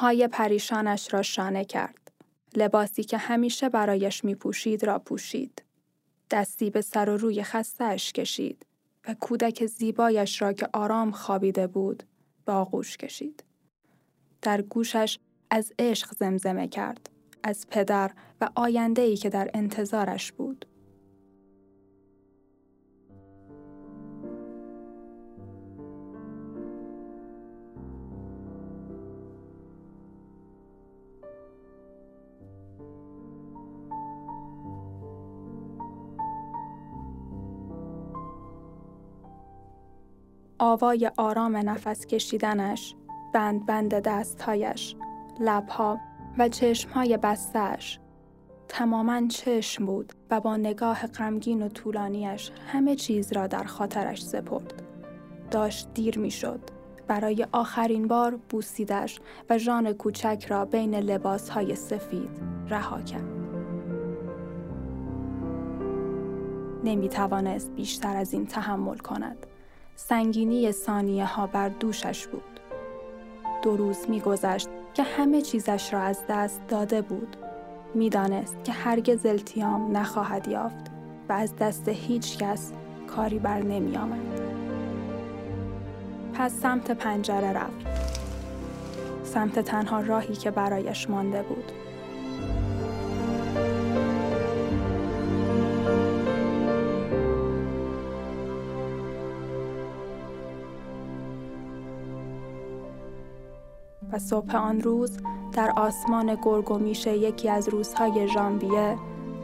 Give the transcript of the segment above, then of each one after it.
موهای پریشانش را شانه کرد. لباسی که همیشه برایش می پوشید را پوشید. دستی به سر و روی خستهش کشید و کودک زیبایش را که آرام خوابیده بود به آغوش کشید. در گوشش از عشق زمزمه کرد. از پدر و آینده‌ای که در انتظارش بود. آوای آرام نفس کشیدنش، بند بند دستهایش، لبها و چشمهای بستش. تماما چشم بود و با نگاه غمگین و طولانیش همه چیز را در خاطرش سپرد. داشت دیر می‌شد. برای آخرین بار بوسیدش و ژان کوچک را بین لباسهای سفید رها کرد. نمی توانست بیشتر از این تحمل کند. سنگینی ثانیه ها بر دوشش بود. دو روز میگذشت که همه چیزش را از دست داده بود. می‌دانست که هرگز التیام نخواهد یافت و از دست هیچ کس کاری بر نمی آمد. پس سمت پنجره رفت. سمت تنها راهی که برایش مانده بود. و صبح آن روز در آسمان گرگومیشه یکی از روزهای ژانویه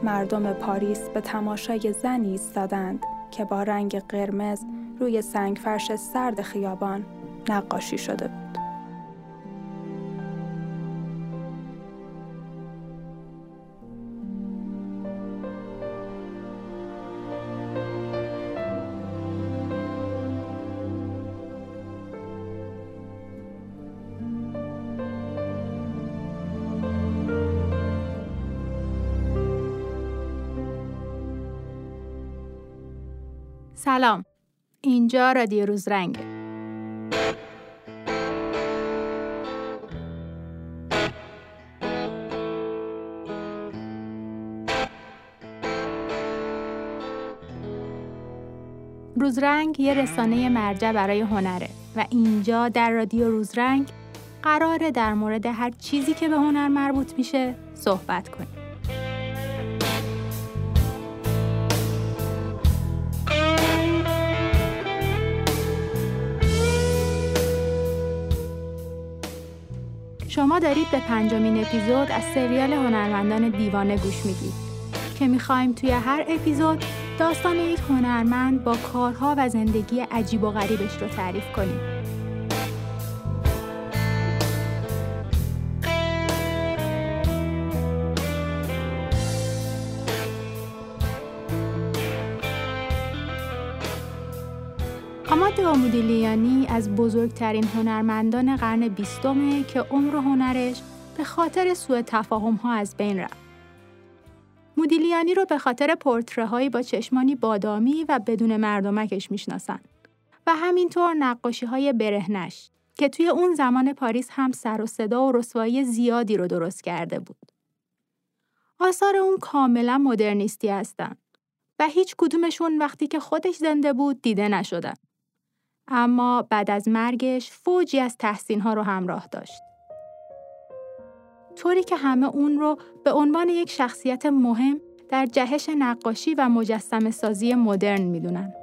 مردم پاریس به تماشای زنی ایستادند که با رنگ قرمز روی سنگفرش سرد خیابان نقاشی شده بود. سلام اینجا رادیو روز رنگ روزرنگ یه رسانه مرجع برای هنره و اینجا در رادیو روزرنگ قراره در مورد هر چیزی که به هنر مربوط میشه صحبت کنیم. دارید به پنجمین اپیزود از سریال هنرمندان دیوانه گوش می‌دید که می‌خوایم توی هر اپیزود داستان یک هنرمند با کارها و زندگی عجیب و غریبش رو تعریف کنیم. آماد آمودیلیانی از بزرگترین هنرمندان قرن بیستمه که عمر هنرش به خاطر سوء تفاهم ها از بین رفت. مودیلیانی رو به خاطر پورتره با چشمانی بادامی و بدون مردمکش می‌شناسن و همینطور نقاشی های برهنش که توی اون زمان پاریس هم سر و صدا و رسوایی زیادی رو درست کرده بود. آثار اون کاملا مدرنیستی هستن و هیچ کدومشون وقتی که خودش زنده بود دیده نشدن. اما بعد از مرگش فوجی از تحسین ها رو همراه داشت. طوری که همه اون رو به عنوان یک شخصیت مهم در جهش نقاشی و مجسم سازی مدرن می‌دونن.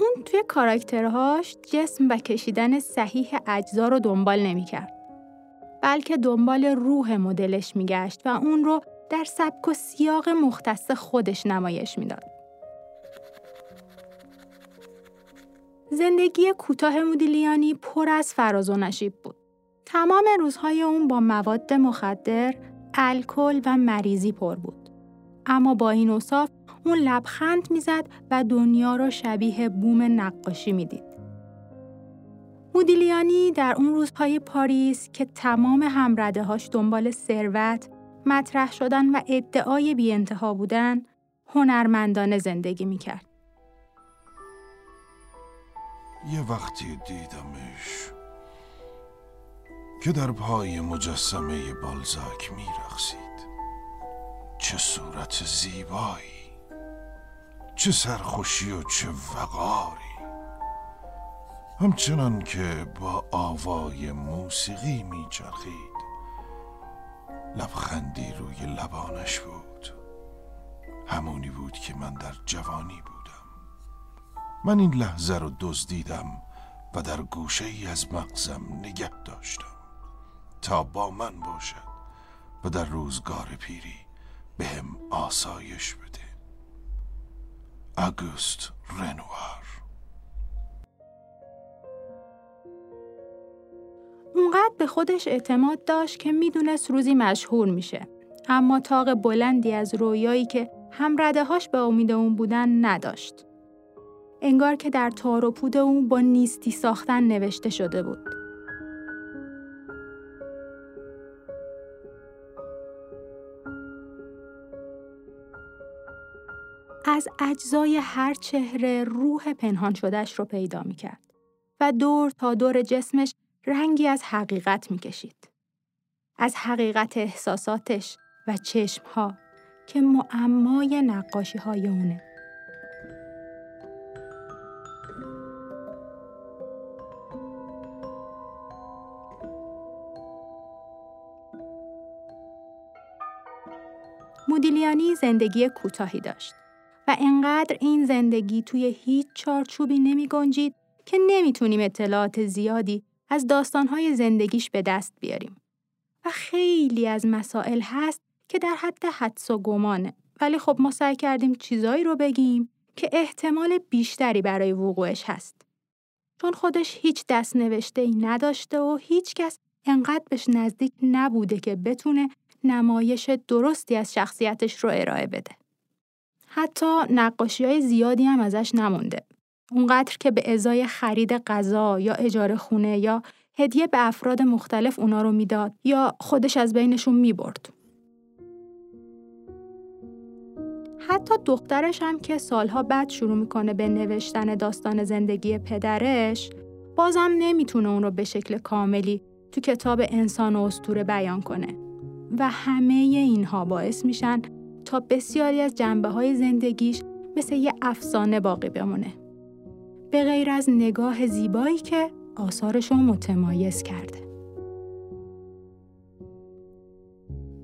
اون توی کاراکترهاش جسم و کشیدن صحیح اجزا رو دنبال نمی‌کرد. بلکه دنبال روح مدلش میگشت و اون رو در سبک و سیاق مختص خودش نمایش می‌داد. زندگی کوتاه مودیلیانی پر از فراز و نشیب بود. تمام روزهای اون با مواد مخدر، الکل و مریضی پر بود. اما با این اوصاف اون لبخند می‌زد و دنیا را شبیه بوم نقاشی می‌دید. مودیلیانی در اون روزهای پاریس که تمام همرده هاش دنبال ثروت، مطرح شدن و ادعای بی انتها بودن، هنرمندانه زندگی می‌کرد. یه وقتی دیدمش که در پای مجسمه بالزاک میرخسید چه صورت زیبایی چه سرخوشی و چه وقاری. همچنان که با آوای موسیقی میچرخید. لبخندی روی لبانش بود. همونی بود که من در جوانی بودم من این لحظه رو دزدیدم و در گوشه ای از مغزم نگه داشتم تا با من باشد و در روزگار پیری به هم آسایش بده آگوست رنوار اونقدر به خودش اعتماد داشت که می‌دونست روزی مشهور میشه. اما تاق بلندی از رویایی که هم رده هاش به امید اون بودن نداشت. انگار که در تار و پود اون با نیستی ساختن نوشته شده بود. از اجزای هر چهره روح پنهان شدهش رو پیدا می کرد و دور تا دور جسمش رنگی از حقیقت می کشید. از حقیقت احساساتش و چشمها که معمای نقاشی های اونه. مودیلیانی زندگی کوتاهی داشت. و انقدر این زندگی توی هیچ چارچوبی نمی گنجید که نمی‌تونیم اطلاعات زیادی از داستانهای زندگیش به دست بیاریم. و خیلی از مسائل هست که در حد حدس و گمانه. ولی خب ما سعی کردیم چیزایی رو بگیم که احتمال بیشتری برای وقوعش هست. چون خودش هیچ دست نوشته ای نداشته و هیچ کس انقدر بهش نزدیک نبوده که بتونه نمایش درستی از شخصیتش رو ارائه بده. حتی نقاشی های زیادی هم ازش نمونده. اونقدر که به ازای خرید غذا یا اجاره خونه یا هدیه به افراد مختلف اونا رو می‌داد یا خودش از بینشون می‌برد. حتی دخترش هم که سالها بعد شروع می‌کنه به نوشتن داستان زندگی پدرش بازم نمی‌تونه اون رو به شکل کاملی تو کتاب انسان و استوره بیان کنه و همه اینها باعث میشن تا بسیاری از جنبه های زندگیش مثل یه افسانه باقی بمونه. به غیر از نگاه زیبایی که آثارش رو متمایز کرده.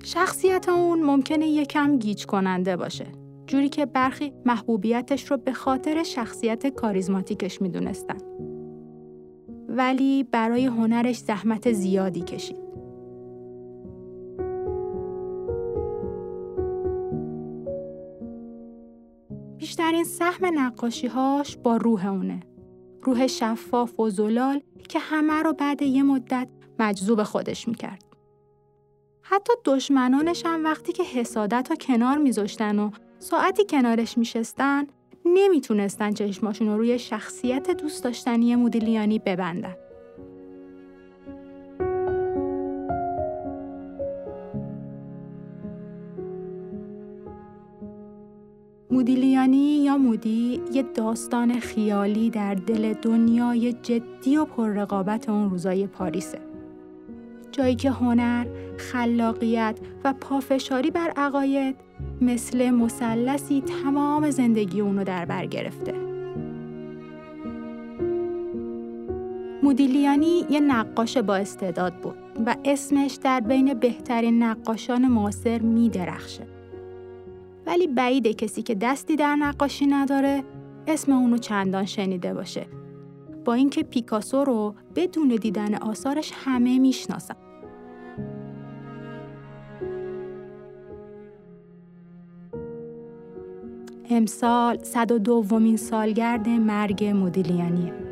شخصیت اون ممکنه یکم گیج کننده باشه. جوری که برخی محبوبیتش رو به خاطر شخصیت کاریزماتیکش می‌دونستن. ولی برای هنرش زحمت زیادی کشید. بیشترین سهم نقاشیهاش با روح اونه. روح شفاف و زلال که همه رو بعد یه مدت مجذوب خودش می‌کرد. حتی دشمنانش هم وقتی که حسادت رو کنار میذاشتن و ساعتی کنارش میشستن نمی‌تونستن چشماشون رو روی شخصیت دوست داشتنی مودیلیانی ببندن. مودیلیانی یا مودی یه داستان خیالی در دل دنیای جدی و پررقابت اون روزای پاریسه. جایی که هنر، خلاقیت و پافشاری بر عقاید مثل مثلثی تمام زندگی اونو در بر گرفته. مودیلیانی یه نقاش با استعداد بود و اسمش در بین بهترین نقاشان معاصر می درخشه. ولی بعیده کسی که دستی در نقاشی نداره اسم اونو چندان شنیده باشه. با اینکه پیکاسو رو بدون دیدن آثارش همه می‌شناسن. امسال 102 دومین سالگرد مرگ مودیلیانیه.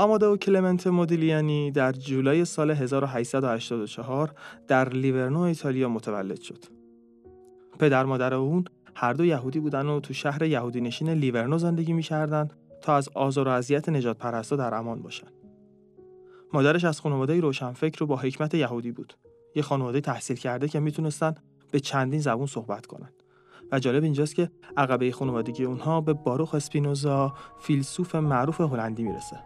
آمادا و کلمنت مودیلیانی در جولای سال 1884 در لیورنو ایتالیا متولد شد. پدر مادر اون هر دو یهودی بودن و تو شهر یهودی نشین لیورنو زندگی می‌کردن تا از آزار و اذیت نجات پرستا در امان باشن. مادرش از خانواده روشنفکر و با حکمت یهودی بود. یه خانواده تحصیل کرده که می‌تونستن به چندین زبون صحبت کنن. و جالب اینجاست که عقبه خانوادگی اونها به باروخ اسپینوزا فیلسوف معروف هلندی می‌رسه.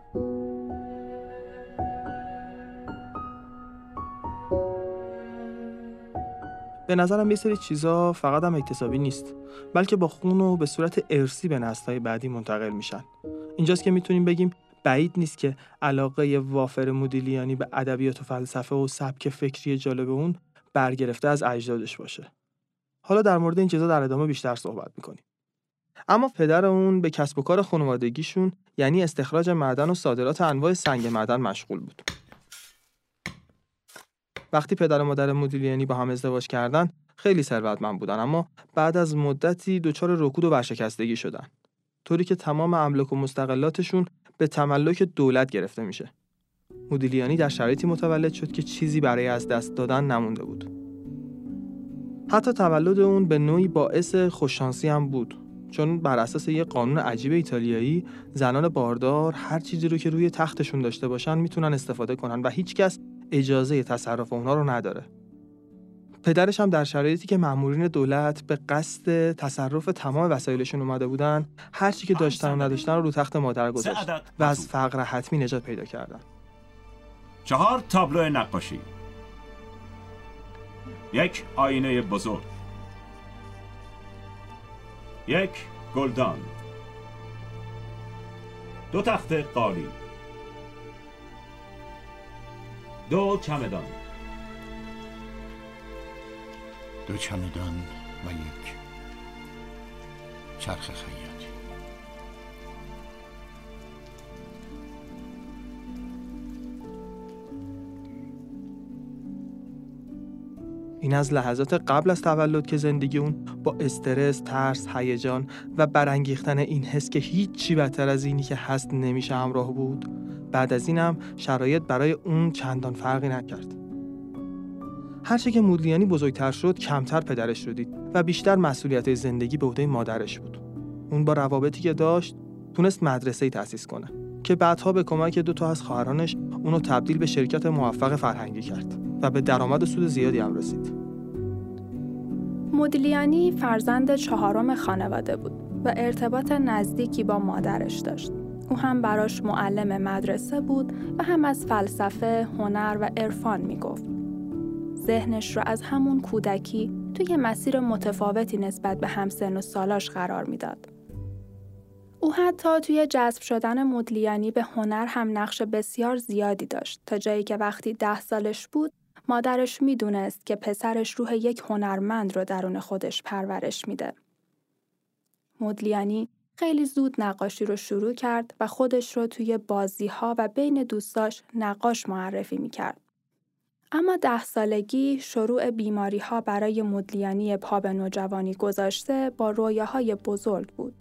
به نظرم یه سری چیزا فقط هم اکتسابی نیست بلکه با خون و به صورت ارسی به نسل‌های بعدی منتقل میشن. اینجاست که می‌تونیم بگیم بعید نیست که علاقه وافر مدیلیانی به ادبیات و فلسفه و سبک فکری جالب اون برگرفته از اجدادش باشه. حالا در مورد این چیزا در ادامه بیشتر صحبت می‌کنیم. اما پدر اون به کسب و کار خانوادگیشون یعنی استخراج معدن و صادرات انواع سنگ معدن مشغول بود. وقتی پدر و مادر مودیلیانی با هم ازدواج کردن خیلی ثروتمند بودن اما بعد از مدتی دچار رکود و ورشکستگی شدن. طوری که تمام املاک و مستقلاتشون به تملک دولت گرفته میشه. مودیلیانی در شرایطی متولد شد که چیزی برای از دست دادن نمونده بود. حتی تولد اون به نوعی باعث خوششانسی هم بود. چون بر اساس یه قانون عجیب ایتالیایی زنان باردار هر چیزی رو که روی تختشون داشته باشن می‌تونن استفاده کنن و هیچکس اجازه تصرف اونا رو نداره. پدرش هم در شرایطی که مامورین دولت به قصد تصرف تمام وسایلشون اومده بودن هر چی که داشتن و نداشتن رو رو تخت مادر گذاشت و از فقر حتمی نجات پیدا کردن. چهار تابلو نقاشی. یک آینه بزرگ. یک گلدان. دو تخت قالی. دو چمدان. دو چمدان و یک چرخ خیاطی این از لحظات قبل از تولد که زندگی اون با استرس، ترس، هیجان و برانگیختن این حس که هیچی بدتر از اینی که هست نمیشه همراه بود بعد از اینم شرایط برای اون چندان فرقی نکرد. هرچه که مودلیانی بزرگتر شد کمتر پدرش رو دید و بیشتر مسئولیت زندگی به عهده مادرش بود. اون با روابطی که داشت تونست مدرسه ای تأسیس کنه که بعدها به کمک دو تا از خواهرانش اونو تبدیل به شرکت موفق فرهنگی کرد و به درآمد و سود زیادی هم رسید. مودلیانی فرزند چهارم خانواده بود و ارتباط نزدیکی با مادرش داشت. او هم براش معلم مدرسه بود و هم از فلسفه، هنر و عرفان می‌گفت. ذهنش رو از همون کودکی توی مسیر متفاوتی نسبت به همسن و سالاش قرار می‌داد. او حتی توی جذب شدن مدلیانی به هنر هم نقش بسیار زیادی داشت تا جایی که وقتی ده سالش بود مادرش می‌دونست که پسرش روح یک هنرمند رو درون خودش پرورش میده. مدلیانی خیلی زود نقاشی رو شروع کرد و خودش رو توی بازی ها و بین دوستاش نقاش معرفی می کرد. اما ده سالگی شروع بیماری ها برای مدلیانی پا به نوجوانی گذاشته با رویاهای بزرگ بود.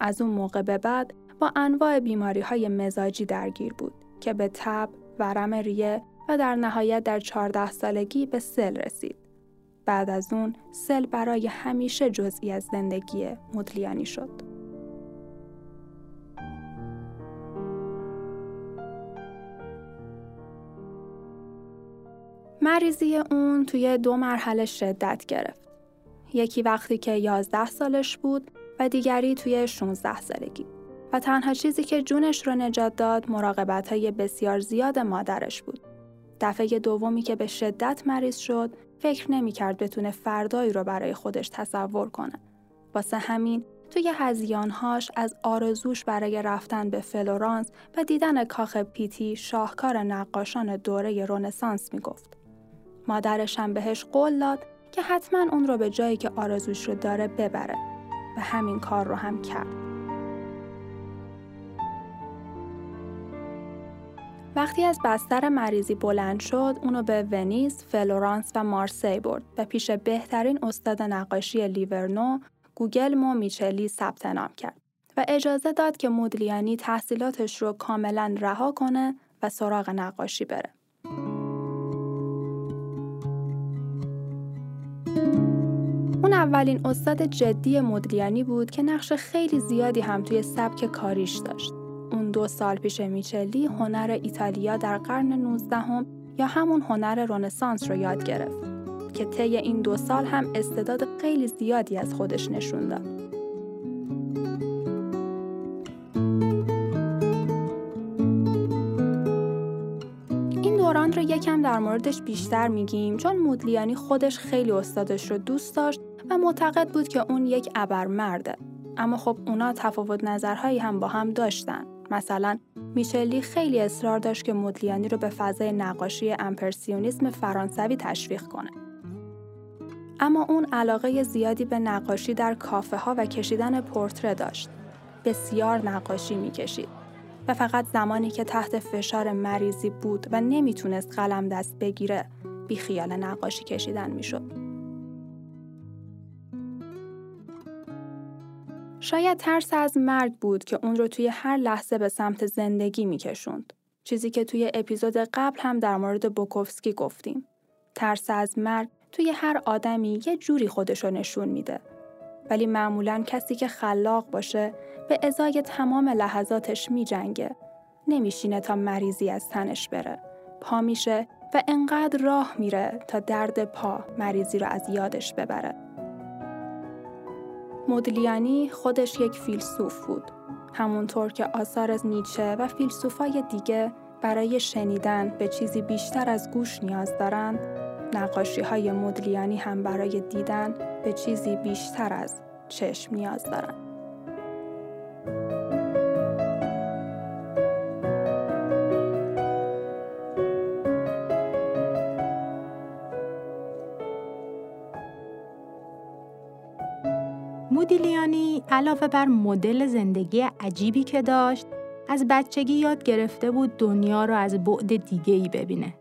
از اون موقع به بعد با انواع بیماری های مزاجی درگیر بود که به تب، ورم ریه و در نهایت در 14 سالگی به سل رسید. بعد از اون سل برای همیشه جزئی از زندگی مدلیانی شد. مریضی اون توی دو مرحله شدت گرفت. یکی وقتی که 11 سالش بود و دیگری توی 16 سالگی. و تنها چیزی که جونش رو نجات داد مراقبت های بسیار زیاد مادرش بود. دفعه دومی که به شدت مریض شد فکر نمی‌کرد بتونه فردایی رو برای خودش تصور کنه. واسه همین توی هزیانهاش از آرزوش برای رفتن به فلورانس و دیدن کاخ پیتی شاهکار نقاشان دوره رونسانس می‌گفت. مادرش هم بهش قول داد که حتما اون رو به جایی که آرزوش رو داره ببره و همین کار رو هم کرد. وقتی از بستر مریضی بلند شد، اونو به ونیز، فلورانس و مارسی برد و پیش بهترین استاد نقاشی لیورنو، گوگلیلمو میچلی ثبت نام کرد. و اجازه داد که مودیلیانی تحصیلاتش رو کاملا رها کنه و سراغ نقاشی بره. اون اولین استاد جدی مودلیانی بود که نقش خیلی زیادی هم توی سبک کاریش داشت. اون دو سال پیش میچلی هنر ایتالیا در قرن 19 هم یا همون هنر رونسانس رو یاد گرفت که طی این دو سال هم استعداد خیلی زیادی از خودش نشون داد. این دوران رو یکم در موردش بیشتر میگیم چون مودلیانی خودش خیلی استادش رو دوست داشت و معتقد بود که اون یک ابرمرده اما خب اونا تفاوت نظرهایی هم با هم داشتن مثلا میشلی خیلی اصرار داشت که مودلیانی رو به فضای نقاشی امپرسیونیسم فرانسوی تشویق کنه. اما اون علاقه زیادی به نقاشی در کافه ها و کشیدن پورتره داشت. بسیار نقاشی می‌کشید و فقط زمانی که تحت فشار مریضی بود و نمی‌تونست قلم دست بگیره بی خیال نقاشی کشیدن می‌شد. شاید ترس از مرگ بود که اون رو توی هر لحظه به سمت زندگی میکشوند. چیزی که توی اپیزود قبل هم در مورد بوکوفسکی گفتیم. ترس از مرگ توی هر آدمی یه جوری خودشو نشون میده. ولی معمولا کسی که خلاق باشه به ازای تمام لحظاتش میجنگه. نمیشینه تا مریضی از تنش بره. پا میشه و انقدر راه میره تا درد پا مریضی رو از یادش ببره. مودلیانی خودش یک فیلسوف بود. همونطور که آثار از نیچه و فیلسوفای دیگه برای شنیدن به چیزی بیشتر از گوش نیاز دارند، نقاشی های مودلیانی هم برای دیدن به چیزی بیشتر از چشم نیاز دارند. علاوه بر مدل زندگی عجیبی که داشت، از بچگی یاد گرفته بود دنیا رو از بعد دیگه ای ببینه.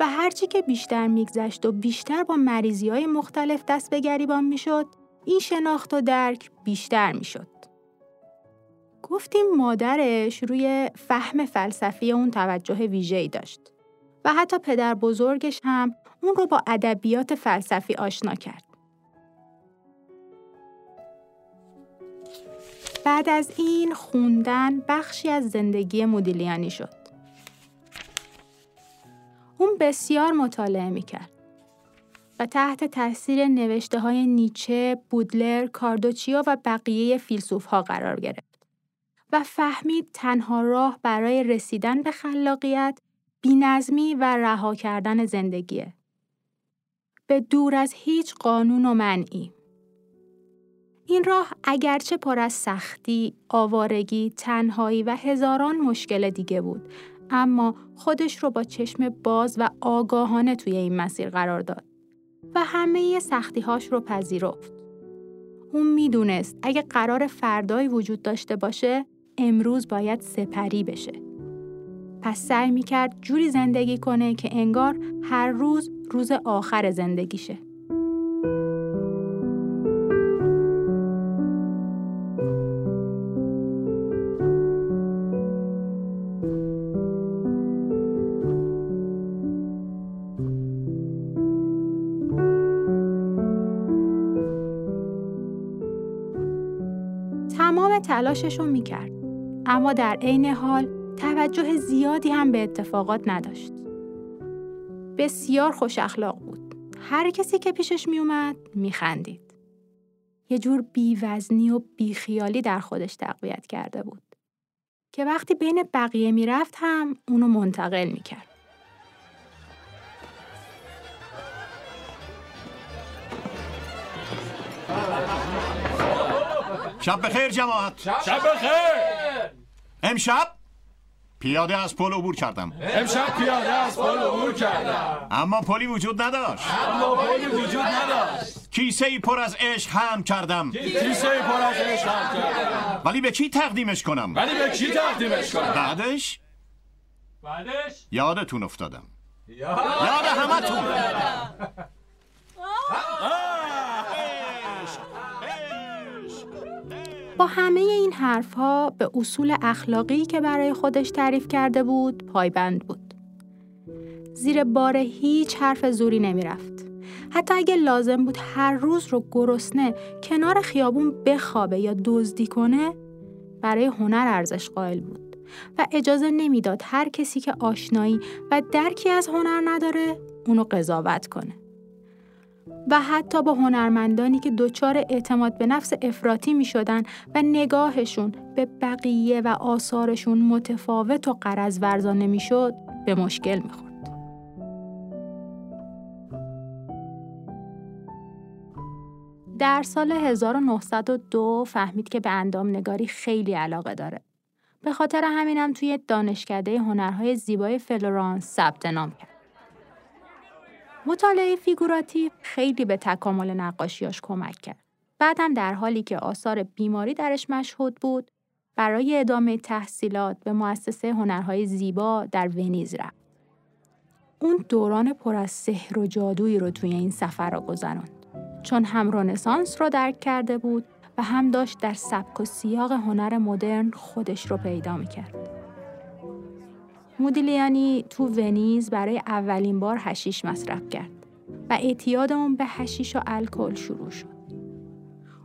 و هرچی که بیشتر میگذشت و بیشتر با مریضی های مختلف دست به گریبان می‌شد، این شناخت و درک بیشتر می‌شد. گفتیم مادرش روی فهم فلسفی اون توجه ویژه‌ای داشت و حتی پدر بزرگش هم اون رو با ادبیات فلسفی آشنا کرد. بعد از این خوندن بخشی از زندگی مدیلیانی شد. اون بسیار مطالعه می‌کرد و تحت تاثیر نوشته های نیچه، بودلر، کاردوچیا و بقیه فیلسوف ها قرار گرفت و فهمید تنها راه برای رسیدن به خلاقیت بینظمی و رها کردن زندگیه. به دور از هیچ قانون و منعی. این راه اگرچه پر از سختی، آوارگی، تنهایی و هزاران مشکل دیگه بود، اما خودش رو با چشم باز و آگاهانه توی این مسیر قرار داد و همه سختیهاش رو پذیرفت. اون می‌دونست اگه قرار فردایی وجود داشته باشه، امروز باید سپری بشه. پس سعی می‌کرد جوری زندگی کنه که انگار هر روز روز آخر زندگیشه. تلاشش رو می‌کرد. اما در عین حال توجه زیادی هم به اتفاقات نداشت. بسیار خوش اخلاق بود. هر کسی که پیشش میومد میخندید. یه جور بیوزنی و بیخیالی در خودش تقویت کرده بود. که وقتی بین بقیه می‌رفت هم اونو منتقل می‌کرد. شب بخیر جماعت. شب بخیر. امشب پیاده از پل عبور کردم. امشب پیاده از پل عبور کردم. اما پلی وجود نداشت. اما پلی وجود نداشت. کیسه ای پر از عشق هم کردم. کیسه ای پر از عشق هم کردم. ولی به کی تقدیمش کنم؟ ولی به کی تقدیمش کنم؟ بعدش؟ بعدش؟ یادتون افتادم. یاد یاد با همه این حرفها به اصول اخلاقی که برای خودش تعریف کرده بود پایبند بود. زیر بار هیچ حرف زوری نمی‌رفت. حتی اگه لازم بود هر روز رو گرسنه کنار خیابون بخوابه یا دزدی کنه برای هنر ارزش قائل بود و اجازه نمی‌داد هر کسی که آشنایی و درکی از هنر نداره اونو قضاوت کنه. و حتی با هنرمندانی که دچار اعتماد به نفس افراطی می شدن و نگاهشون به بقیه و آثارشون متفاوت و قرض ورزان نمی شد به مشکل می خورد. در سال 1902 فهمید که به اندام نگاری خیلی علاقه داره. به خاطر همینم توی دانشکده هنرهای زیبای فلورانس ثبت نام کرد. مطالعه فیگوراتیو خیلی به تکامل نقاشیاش کمک کرد. بعدم در حالی که آثار بیماری درش مشهود بود، برای ادامه تحصیلات به مؤسسه هنرهای زیبا در ونیز رفت. اون دوران پر از سحر و جادویی رو توی این سفر رو گذروند. چون هم رنسانس رو درک کرده بود و هم داشت در سبک و سیاق هنر مدرن خودش رو پیدا می‌کرد. مودیلیانی تو ونیز برای اولین بار هشیش مصرف کرد و اعتیاد اون به هشیش و الکل شروع شد.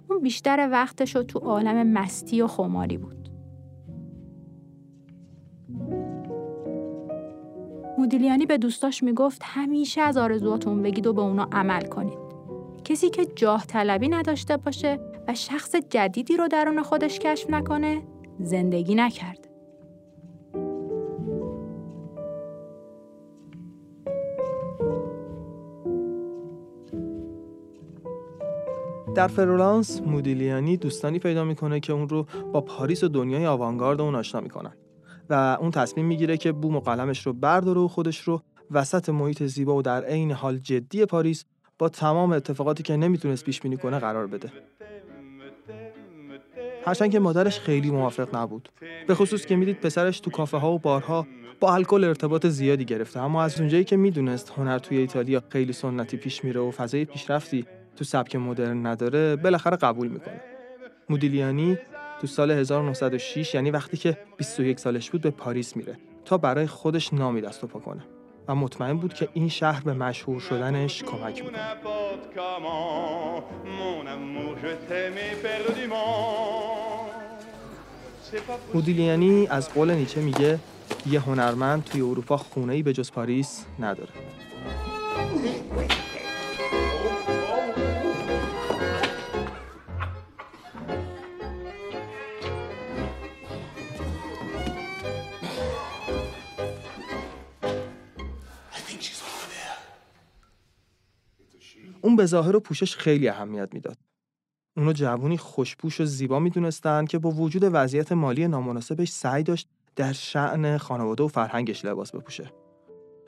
اون بیشتر وقتش رو تو عالم مستی و خماری بود. مودیلیانی به دوستاش می‌گفت همیشه از آرزواتون بگید و به اونا عمل کنید. کسی که جاه طلبی نداشته باشه و شخص جدیدی رو درون خودش کشف نکنه زندگی نکرد. در فرولانس مودیلیانی دوستانی پیدا می‌کنه که اون رو با پاریس و دنیای آوانگارد اون آشنا می‌کنن. و اون تصمیم می‌گیره که بوم و قلمش رو برداره و خودش رو وسط محیط زیبا و در عین حال جدی پاریس با تمام اتفاقاتی که نمی‌تونست پیش بینی کنه قرار بده. هرچند که مادرش خیلی موافق نبود. به خصوص که می‌دید پسرش تو کافه ها و بارها با الکل ارتباط زیادی گرفته. اما از اونجایی که می‌دونست هنر توی ایتالیا خیلی سنتی پیش میره و فضای پیشرفتی تو سبک مدرن نداره بالاخره قبول می‌کنه. مودیلیانی تو سال 1906 یعنی وقتی که 21 سالش بود به پاریس میره تا برای خودش نامی دست و پا کنه و مطمئن بود که این شهر به مشهور شدنش کمک می‌کنه. مودیلیانی از قول نیچه میگه یه هنرمند توی اروپا خونه‌ای به جز پاریس نداره. اون به ظاهر و پوشش خیلی اهمیت می‌داد. اونو جوونی خوشپوش و زیبا می‌دونستن که با وجود وضعیت مالی نامناسبش سعی داشت در شعن خانواده و فرهنگش لباس بپوشه.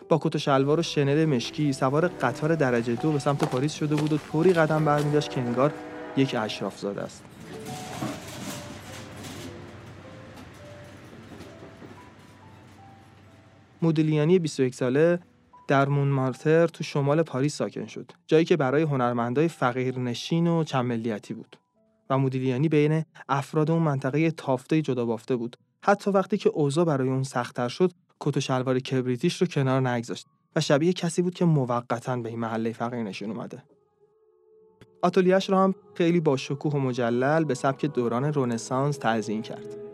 با کت و شلوار و شنل مشکی سوار قطار درجه دو به سمت پاریس شده بود و طوری قدم برمیداشت که انگار یک اشراف زاده است. مودلیانی 21 ساله در مونمارتر تو شمال پاریس ساکن شد جایی که برای هنرمندای فقیرنشین و چند بود و مدیریانی بین افراد اون منطقه تافته جدا بافته بود. حتی وقتی که اوضاع برای اون سختتر شد کت و شلوار کبریتیش رو کنار نگذاشت و شبیه کسی بود که موقتا به این محله فقیرنشین اومده. آتولیاش را هم خیلی با شکوه و مجلل به سبک دوران رنسانس تزیین کرد.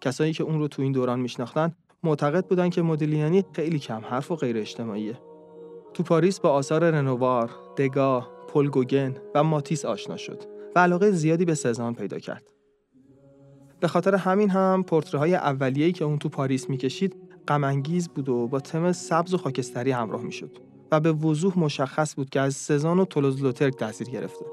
کسایی که اون رو تو این دوران میشناختن معتقد بودن که مودیلیانی خیلی کم حرف و غیر اجتماعیه. تو پاریس با آثار رنوار، دگا، پل گوگن و ماتیس آشنا شد و علاقه زیادی به سزان پیدا کرد. به خاطر همین هم پورتره‌های اولیه‌ای که اون تو پاریس می‌کشید غم بود و با تم سبز و خاکستری همراه می‌شد و به وضوح مشخص بود که از سزان و تولوز لوترک تاثیر گرفته.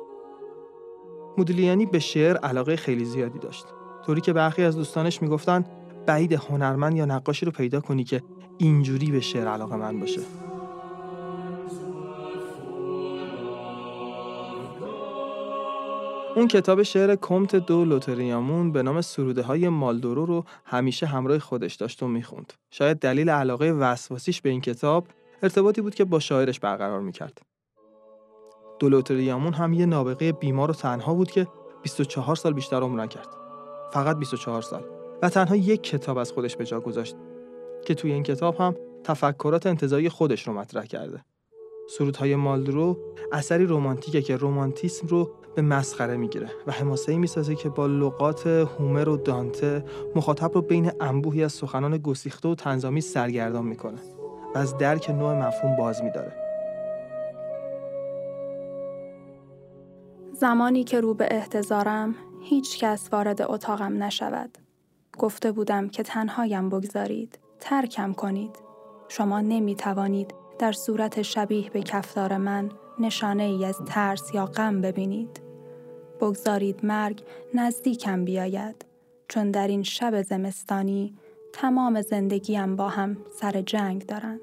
مودیلیانی به شعر علاقه خیلی زیادی داشت. طوری که برخی از دوستانش می‌گفتن بعید هنرمند یا نقاشی رو پیدا کنی که اینجوری به شعر علاقه من باشه اون کتاب شعر کمت دو لوتریامون به نام سروده های مالدورو رو همیشه همراه خودش داشت و می‌خوند. شاید دلیل علاقه وسواسیش به این کتاب ارتباطی بود که با شاعرش برقرار می‌کرد. دو لوتریامون هم یه نابغه بیمار و تنها بود که 24 سال بیشتر عمر نکرد. فقط 24 سال. و تنها یک کتاب از خودش به جا گذاشت که توی این کتاب هم تفکرات انتظایی خودش رو مطرح کرده. سرودهای مالدرو اثری رومانتیکه که رومانتیسم رو به مسخره می‌گیره و حماسه می‌سازه که با لغات هومر و دانته مخاطب رو بین انبوهی از سخنان گسیخته و تنظامی سرگردان می‌کنه و از درک نوع مفهوم باز میداره. زمانی که رو به احتضارم هیچ کس وارد اتاقم نشود. گفته بودم که تنهایم بگذارید. ترکم کنید. شما نمی توانید در صورت شبیه به کفتار من نشانه ای از ترس یا غم ببینید. بگذارید مرگ نزدیکم بیاید چون در این شب زمستانی تمام زندگیم با هم سر جنگ دارند.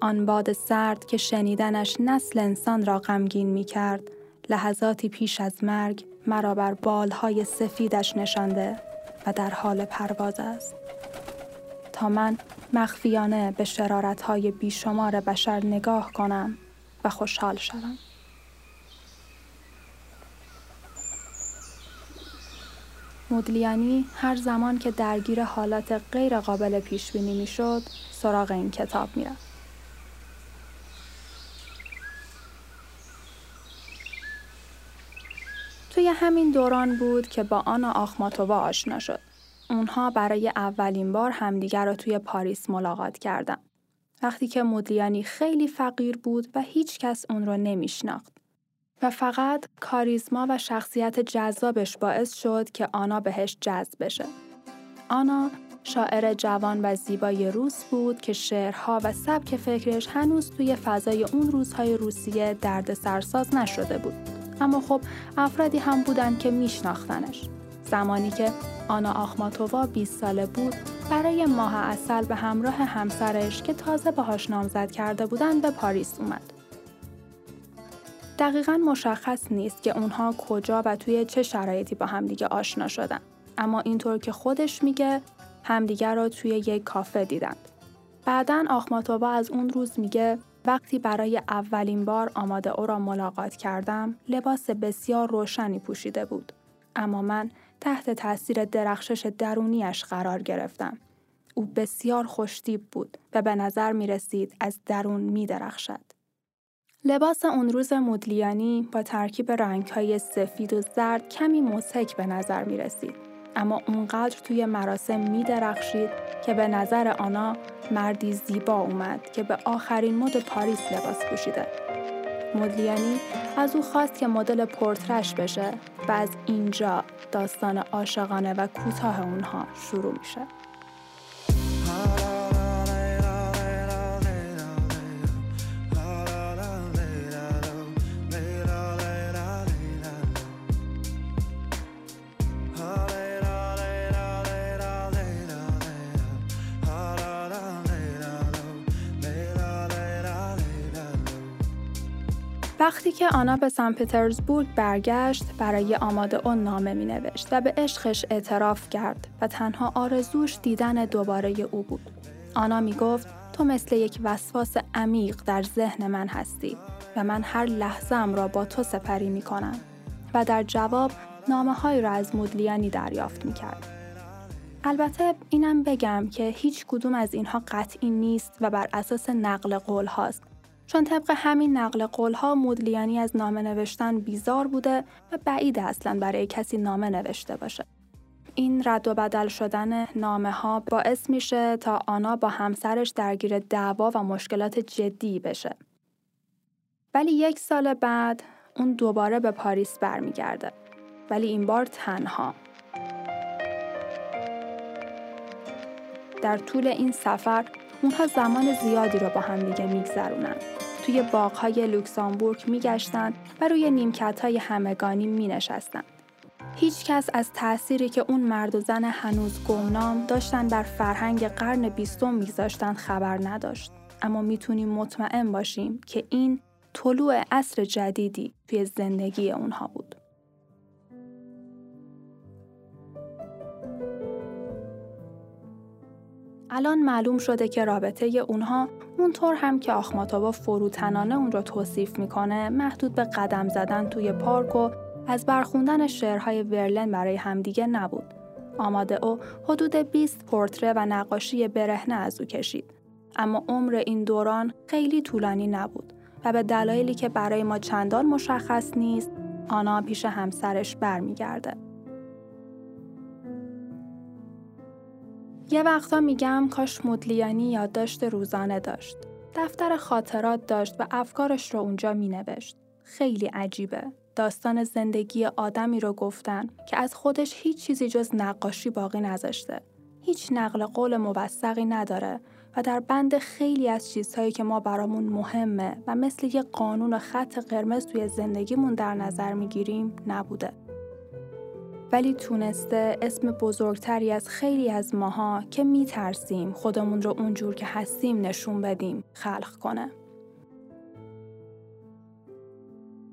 آن باد سرد که شنیدنش نسل انسان را غمگین می کرد، لحظاتی پیش از مرگ مرا بر بالهای سفیدش نشانده و در حال پرواز است. تا من مخفیانه به شرارتهای بیشمار بشر نگاه کنم و خوشحال شوم. مودلیانی هر زمان که درگیر حالات غیر قابل پیش بینی می شد سراغ این کتاب می رفت. توی همین دوران بود که با آنا آخماتووا آشنا شد. اونها برای اولین بار همدیگر را توی پاریس ملاقات کردن. وقتی که مودلیانی خیلی فقیر بود و هیچ کس اون رو نمیشناخت. و فقط کاریزما و شخصیت جذابش باعث شد که آنا بهش جذب بشه. آنا شاعر جوان و زیبای روس بود که شعرها و سبک فکرش هنوز توی فضای اون روزهای روسیه درد سرساز نشده بود. اما خب افرادی هم بودن که میشناختنش. زمانی که آنا آخماتووا 20 ساله بود برای ماه اصل به همراه همسرش که تازه باهاش نامزد کرده بودن به پاریس اومد. دقیقا مشخص نیست که اونها کجا و توی چه شرایطی با همدیگه آشنا شدن. اما اینطور که خودش میگه همدیگه رو توی یک کافه دیدند. بعدا آخماتووا از اون روز میگه وقتی برای اولین بار آماده او را ملاقات کردم لباس بسیار روشنی پوشیده بود. اما من تحت تاثیر درخشش درونیش قرار گرفتم. او بسیار خوشتیب بود و به نظر می رسید از درون می درخشد. لباس اون روز مدلیانی با ترکیب رنگهای سفید و زرد کمی مسک به نظر می رسید. اما اونقدر توی مراسم می درخشید که به نظر آنا مردی زیبا اومد که به آخرین مد پاریس لباس پوشیده. مدلیانی از او خواست که مدل پورترش بشه و از اینجا داستان عاشقانه و کوتاه اونها شروع میشه. وقتی که آنا به سن پترزبورگ برگشت برای آماده اون نامه می نوشت و به عشقش اعتراف کرد و تنها آرزوش دیدن دوباره او بود. آنا می گفت تو مثل یک وسواس عمیق در ذهن من هستی و من هر لحظم را با تو سپری می کنم و در جواب نامه های را از مدلیانی دریافت می کرد. البته اینم بگم که هیچ کدوم از اینها قطعی نیست و بر اساس نقل قول هاست چون طبق همین نقل قولها مودلیانی از نامه نوشتن بیزار بوده و بعید اصلا برای کسی نامه نوشته باشه. این رد و بدل شدن نامه ها باعث میشه تا آنا با همسرش درگیر دعوا و مشکلات جدی بشه. ولی یک سال بعد اون دوباره به پاریس برمیگرده. ولی این بار تنها. در طول این سفر اونها زمان زیادی رو با هم دیگه میگذرونن. توی باغهای لوکسامبورگ میگشتند و روی نیمکت های همگانی می نشستند. هیچ کس از تأثیری که اون مرد و زن هنوز گمنام داشتن بر فرهنگ قرن بیستم میگذاشتند خبر نداشت. اما می‌تونیم مطمئن باشیم که این طلوع عصر جدیدی توی زندگی اونها بود. الان معلوم شده که رابطه اونها اونطور هم که آخماتووا فروتنانه اون رو توصیف می‌کنه محدود به قدم زدن توی پارک و از برخوندن شعرهای ورلن برای همدیگه نبود. آماده او حدود 20 پورتره و نقاشی برهنه از او کشید. اما عمر این دوران خیلی طولانی نبود و به دلایلی که برای ما چندان مشخص نیست آنا پیش همسرش برمیگرده. یه وقتا میگم کاش مدلیانی یادداشت روزانه داشت. دفتر خاطرات داشت و افکارش رو اونجا مینوشت. خیلی عجیبه. داستان زندگی آدمی رو گفتن که از خودش هیچ چیزی جز نقاشی باقی نذاشته. هیچ نقل قول موثقی نداره و در بند خیلی از چیزهایی که ما برامون مهمه و مثل یه قانون خط قرمز توی زندگیمون در نظر می‌گیریم نبوده. ولی تونسته اسم بزرگتری از خیلی از ماها که میترسیم خودمون رو اونجور که هستیم نشون بدیم خلق کنه.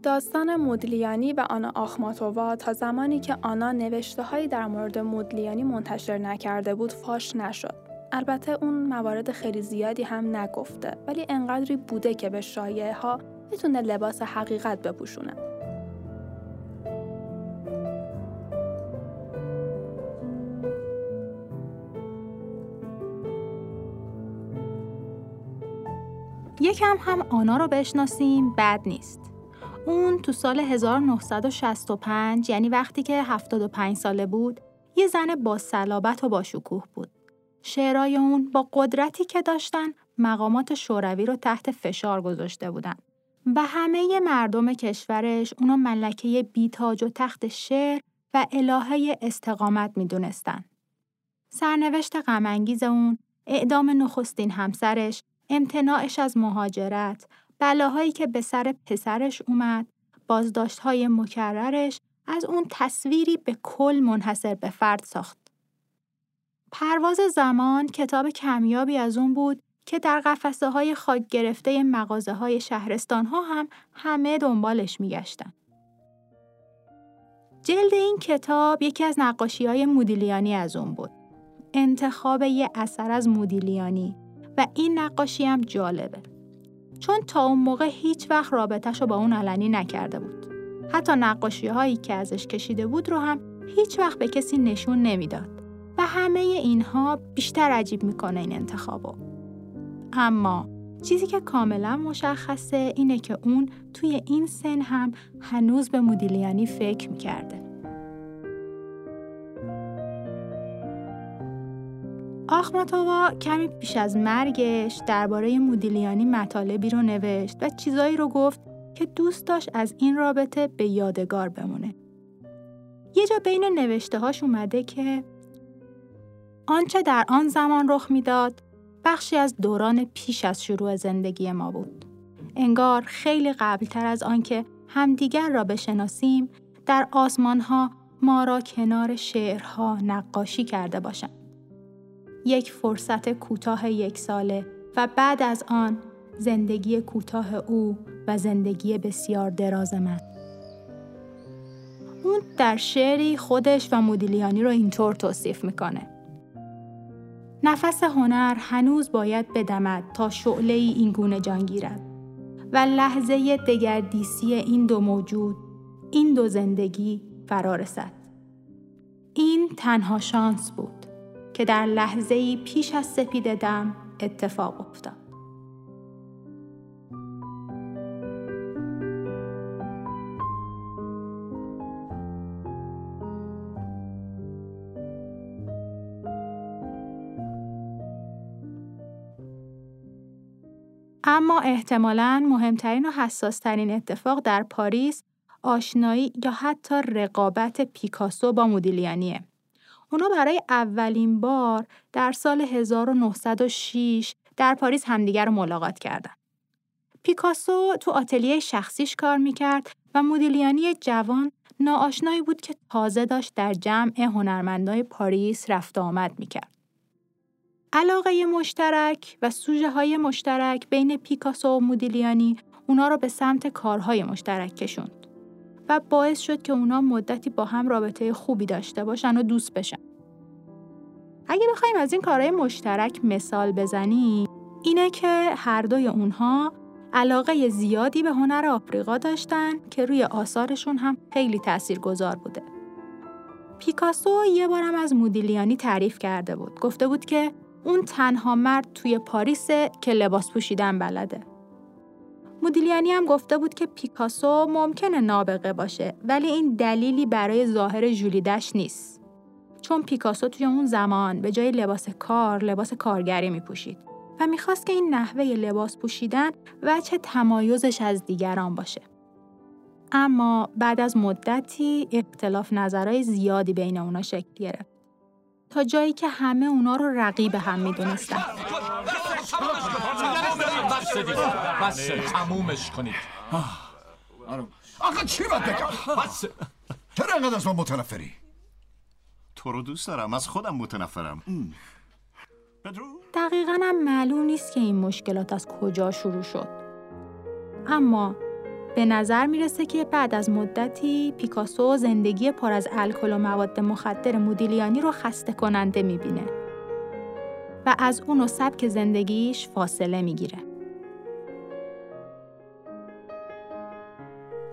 داستان مودلیانی و آنا آخماتووا تا زمانی که آنا نوشته هایی در مورد مودلیانی منتشر نکرده بود فاش نشد. البته اون موارد خیلی زیادی هم نگفته ولی انقدری بوده که به شایعه ها می‌تونه لباس حقیقت بپوشونه. یکم هم آنا رو بشناسیم بد نیست. اون تو سال 1965 یعنی وقتی که 75 ساله بود یه زن با صلابت و با شکوه بود. شعرهای اون با قدرتی که داشتن مقامات شوروی رو تحت فشار گذاشته بودن و همه مردم کشورش اونو ملکه بیتاج و تخت شعر و الهه استقامت می‌دونستن. سرنوشت غمانگیز اون اعدام نخستین همسرش امتناعش از مهاجرت، بلاهایی که به سر پسرش اومد، بازداشتهای مکررش از اون تصویری به کل منحصر به فرد ساخت. پرواز زمان کتاب کمیابی از اون بود که در قفسه های خاک گرفته مغازه های شهرستان ها هم همه دنبالش میگشتن. جلد این کتاب یکی از نقاشی های مودیلیانی از اون بود. انتخاب یه اثر از مودیلیانی و این نقاشی هم جالبه. چون تا اون موقع هیچ وقت رابطش رو با اون علنی نکرده بود. حتی نقاشی هایی که ازش کشیده بود رو هم هیچ وقت به کسی نشون نمی‌داد. و همه اینها بیشتر عجیب می‌کنه این انتخابو. اما چیزی که کاملا مشخصه اینه که اون توی این سن هم هنوز به مودیلیانی فکر می‌کرده. آخماتووا کمی پیش از مرگش درباره مودیلیانی مطالبی رو نوشت و چیزایی رو گفت که دوست داشت از این رابطه به یادگار بمونه. یه جا بین نوشته هاش اومده که آنچه در آن زمان رخ می‌داد بخشی از دوران پیش از شروع زندگی ما بود. انگار خیلی قبلتر از آنکه همدیگر را بشناسیم در آسمان ها ما را کنار شعرها نقاشی کرده باشند. یک فرصت کوتاه یک ساله و بعد از آن زندگی کوتاه او و زندگی بسیار دراز من. اون در شعری خودش و مودیلیانی رو اینطور توصیف می‌کنه. نفس هنر هنوز باید بدمد تا شعله ای این گونه جان گیرد و لحظه دگردیسی این دو موجود این دو زندگی فرا رسد. این تنها شانس بود که در لحظه ای پیش از سپید دم اتفاق افتاد. اما احتمالاً مهمترین و حساسترین اتفاق در پاریس آشنایی یا حتی رقابت پیکاسو با مودیلیانیه. اونا برای اولین بار در سال 1906 در پاریس همدیگر رو ملاقات کردن. پیکاسو تو آتلیه شخصیش کار می‌کرد و مودیلیانی جوان ناآشنایی بود که تازه داشت در جمع هنرمندای پاریس رفت آمد می‌کرد. علاقه مشترک و سوژه های مشترک بین پیکاسو و مودیلیانی اونا رو به سمت کارهای مشترک کشوند و باعث شد که اونا مدتی با هم رابطه خوبی داشته باشن و دوست بشن. اگه بخوایم از این کارهای مشترک مثال بزنیم اینه که هر دوی اونها علاقه زیادی به هنر آفریقا داشتن که روی آثارشون هم خیلی تاثیرگذار بوده. پیکاسو یه بارم از مودیلیانی تعریف کرده بود. گفته بود که اون تنها مرد توی پاریسه که لباس پوشیدن بلده. مودیلیانی هم گفته بود که پیکاسو ممکنه نابغه باشه ولی این دلیلی برای ظاهر جولیدش نیست. چون پیکاسو توی اون زمان به جای لباس کار لباس کارگری می پوشید و می‌خواست که این نحوه لباس پوشیدن وچه تمایزش از دیگران باشه. اما بعد از مدتی اختلاف نظرهای زیادی بین اونا شکل گرفت. تا جایی که همه اونا رو رقیب هم می‌دونستن. بس دیگه بس تمومش کنید. آقا چی باید بگم؟ بس. چرا انقدر از ما متنفری؟ تو رو دوست دارم. از خودم متنفرم. بدرو دقیقا هم معلوم نیست که این مشکلات از کجا شروع شد. اما به نظر می‌رسه که بعد از مدتی پیکاسو زندگی پر از الکل و مواد مخدر مودیلیانی رو خسته کننده می‌بینه و از اون و سبک زندگیش فاصله می‌گیره.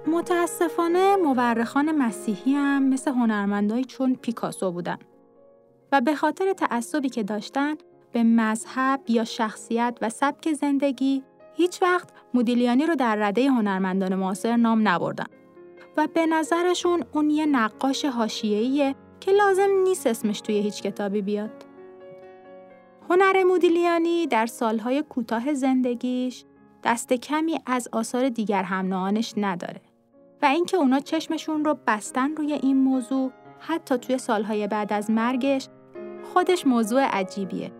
متاسفانه مورخان مسیحی هم مثل هنرمندایی چون پیکاسو بودن و به خاطر تعصبی که داشتن به مذهب یا شخصیت و سبک زندگی هیچ وقت مودیلیانی رو در رده هنرمندان معاصر نام نبردن و به نظرشون اون یه نقاش حاشیه‌ایه که لازم نیست اسمش توی هیچ کتابی بیاد. هنر مودیلیانی در سالهای کوتاه زندگیش دست کمی از آثار دیگر همناهانش نداره و اینکه اونا چشمشون رو بستن روی این موضوع حتی توی سالهای بعد از مرگش خودش موضوع عجیبیه.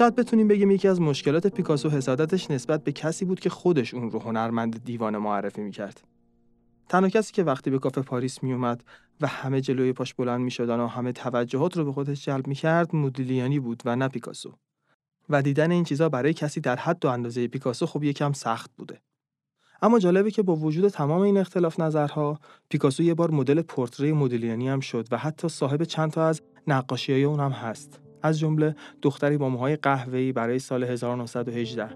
شاید بتونیم بگیم یکی از مشکلات پیکاسو حسادتش نسبت به کسی بود که خودش اون رو هنرمند دیوانه معرفی می‌کرد. تنها کسی که وقتی به کافه پاریس میومد و همه جلوی پاش بلند می‌شدن و همه توجهات رو به خودش جلب می‌کرد مودیلیانی بود و نه پیکاسو. و دیدن این چیزا برای کسی در حد و اندازه پیکاسو خب یکم سخت بوده. اما جالبه که با وجود تمام این اختلاف نظرها پیکاسو یه بار مدل پورتری مودیلیانی هم شد و حتی صاحب چند تا از نقاشی‌های اون هم هست. از جمله دختری با موهای قهوه‌ای برای سال 1918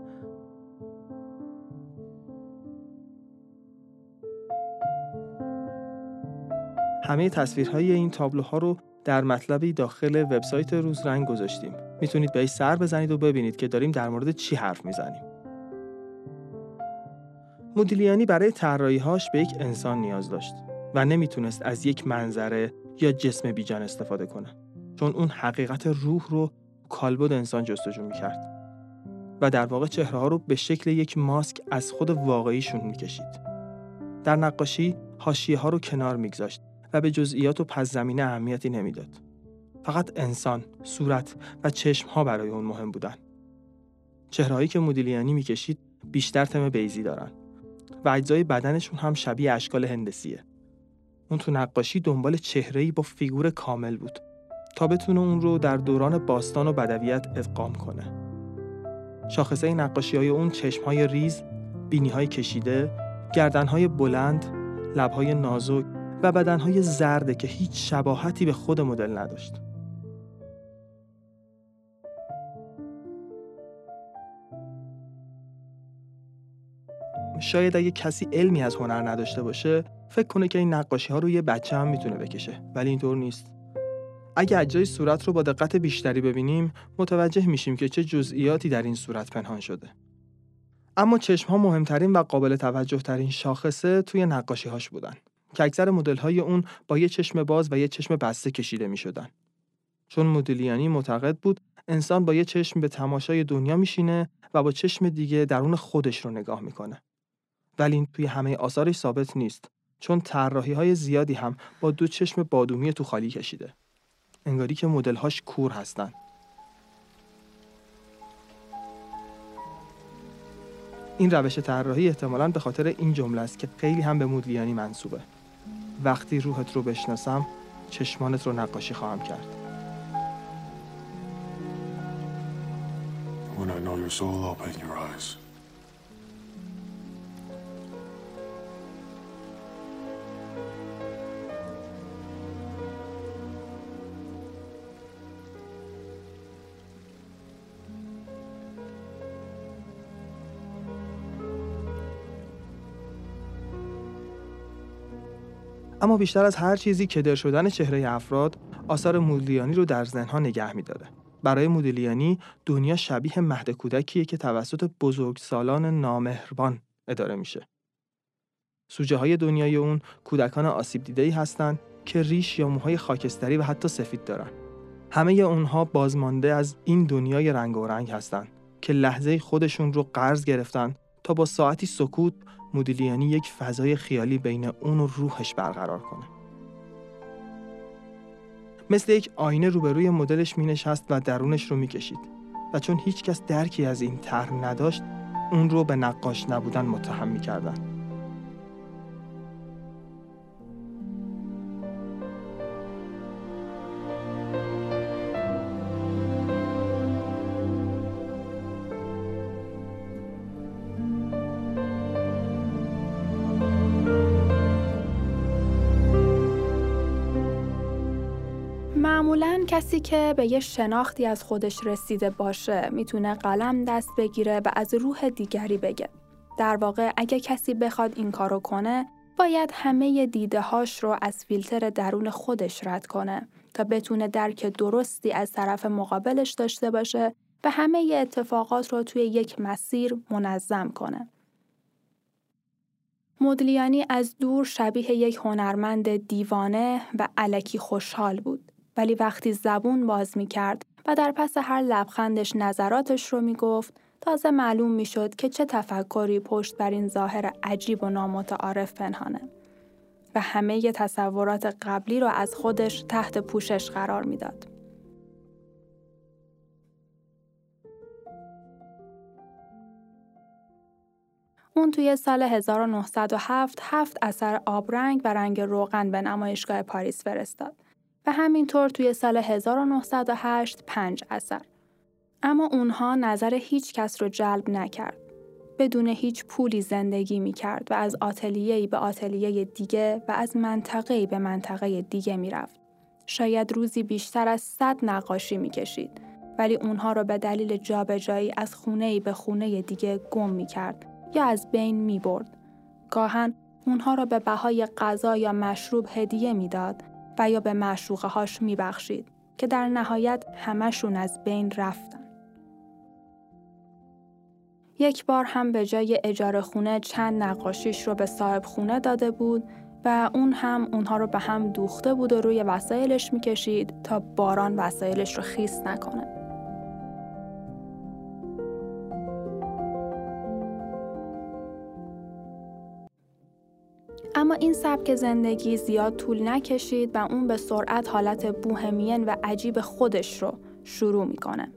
همه تصویرهای این تابلوها رو در مطلبی داخل وبسایت روزرنگ گذاشتیم. می‌تونید بهش سر بزنید و ببینید که داریم در مورد چی حرف می‌زنیم. مودیلیانی برای طراحی‌هاش به یک انسان نیاز داشت و نمی‌تونست از یک منظره یا جسم بیجان استفاده کنه. چون اون حقیقت روح رو کالبد انسان جستجو می‌کرد و در واقع چهره ها رو به شکل یک ماسک از خود واقعیشون می‌کشید. در نقاشی حاشیه ها رو کنار میگذاشت و به جزئیات و پس زمینه اهمیتی نمی‌داد. فقط انسان، صورت و چشم ها برای اون مهم بودن. چهرهایی که مودیلیانی می‌کشید بیشتر تم بیزی دارن و اجزای بدنشون هم شبیه اشکال هندسیه. اون تو نقاشی دنبال چهره‌ای با فیگور کامل بود تا بتونه اون رو در دوران باستان و بدویت ادغام کنه. شاخصه نقاشی های اون چشم های ریز، بینی های کشیده، گردن های بلند، لب های نازک و بدن های زرده که هیچ شباهتی به خود مدل نداشت. شاید اگه کسی علمی از هنر نداشته باشه فکر کنه که این نقاشی ها رو یه بچه هم می‌تونه بکشه ولی اینطور نیست اگه اجزای صورت رو با دقت بیشتری ببینیم متوجه میشیم که چه جزئیاتی در این صورت پنهان شده اما چشم ها مهمترین و قابل توجه ترین شاخصه توی نقاشی هاش بودن که اکثر مدل های اون با یه چشم باز و یه چشم بسته کشیده می شدن. چون مودیلیانی معتقد بود انسان با یه چشم به تماشای دنیا میشینه و با چشم دیگه درون خودش رو نگاه می‌کنه. ولی این توی همه آثارش ثابت نیست چون طراحی های زیادی هم با دو چشم بادومی تو خالی کشیده. انگاری که مدل‌هاش کور هستن. این روش طراحی احتمالاً به خاطر این جمله است که خیلی هم به مودلیانی منصوبه. وقتی روحت رو بشناسم چشمانت رو نقاشی خواهم کرد. When I know your soul, I'll paint your eyes. اما بیشتر از هر چیزی کدر شدن چهره افراد آثار مودلیانی رو در ذهنها نگه میداره. برای مودلیانی دنیا شبیه مهد کودکیه که توسط بزرگسالان نامهربان اداره میشه. سوژه های دنیای اون کودکان آسیب دیده ای هستند که ریش یا موهای خاکستری و حتی سفید دارن. همه اونها بازمانده از این دنیای رنگ و رنگ هستند که لحظه خودشون رو قرض گرفتن تا با ساعتی سکوت مودیلیانی یک فضای خیالی بین اون و روحش برقرار کنه. مثل یک آینه روبروی مدلش می نشست و درونش رو می کشید و چون هیچ کس درکی از این طرح نداشت اون رو به نقاش نبودن متهم می. کسی که به یه شناختی از خودش رسیده باشه می‌تونه قلم دست بگیره و از روح دیگری بگه. در واقع اگه کسی بخواد این کارو کنه باید همه دیده هاش رو از فیلتر درون خودش رد کنه تا بتونه درک درستی از طرف مقابلش داشته باشه و همه اتفاقات رو توی یک مسیر منظم کنه. مودلیانی از دور شبیه یک هنرمند دیوانه و علکی خوشحال بود. ولی وقتی زبون باز می کرد و در پس هر لبخندش نظراتش رو می گفت تازه معلوم می شد که چه تفکری پشت بر این ظاهر عجیب و نامتعارف پنهانه و همه ی تصورات قبلی رو از خودش تحت پوشش قرار می‌داد. اون توی سال 1907 هفت اثر آبرنگ و رنگ روغن به نمایشگاه پاریس فرستاد. و همینطور توی سال 1908 پنج اثر. اما اونها نظر هیچ کس رو جلب نکرد. بدون هیچ پولی زندگی می کرد و از آتلیهی به آتلیه دیگه و از منطقه‌ای به منطقه دیگه می رفت. شاید روزی بیشتر از صد نقاشی می کشید. ولی اونها رو به دلیل جابجایی از خونه به خونه دیگه گم می کرد یا از بین می برد. گاهن اونها را به بهای غذا یا مشروب هدیه می‌داد و یا به معشوقه هاش میبخشید که در نهایت همشون از بین رفتن. یک بار هم به جای اجاره خونه چند نقاشیش رو به صاحب خونه داده بود و اون هم اونها رو به هم دوخته بود و روی وسایلش می‌کشید تا باران وسایلش رو خیس نکنه. اما این سبک زندگی زیاد طول نکشید و اون به سرعت حالت بوهمین و عجیب خودش رو شروع می‌کنه.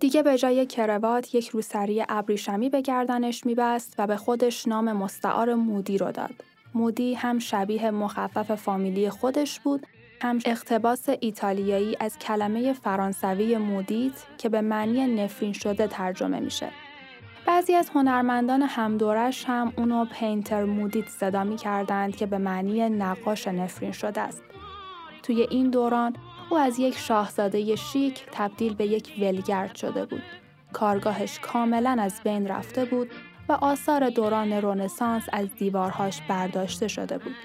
دیگه به جای کروات یک روسری ابریشمی به گردنش میبست و به خودش نام مستعار مودی رو داد. مودی هم شبیه مخفف فامیلی خودش بود هم اقتباس ایتالیایی از کلمه فرانسوی مودیت که به معنی نفرین شده ترجمه میشه. بعضی از هنرمندان همدورش هم اونو پینتر مودیت صدا می کردند که به معنی نقاش نفرین شده است. توی این دوران او از یک شاهزاده شیک تبدیل به یک ولگرد شده بود. کارگاهش کاملا از بین رفته بود و آثار دوران رونسانس از دیوارهاش برداشته شده بود.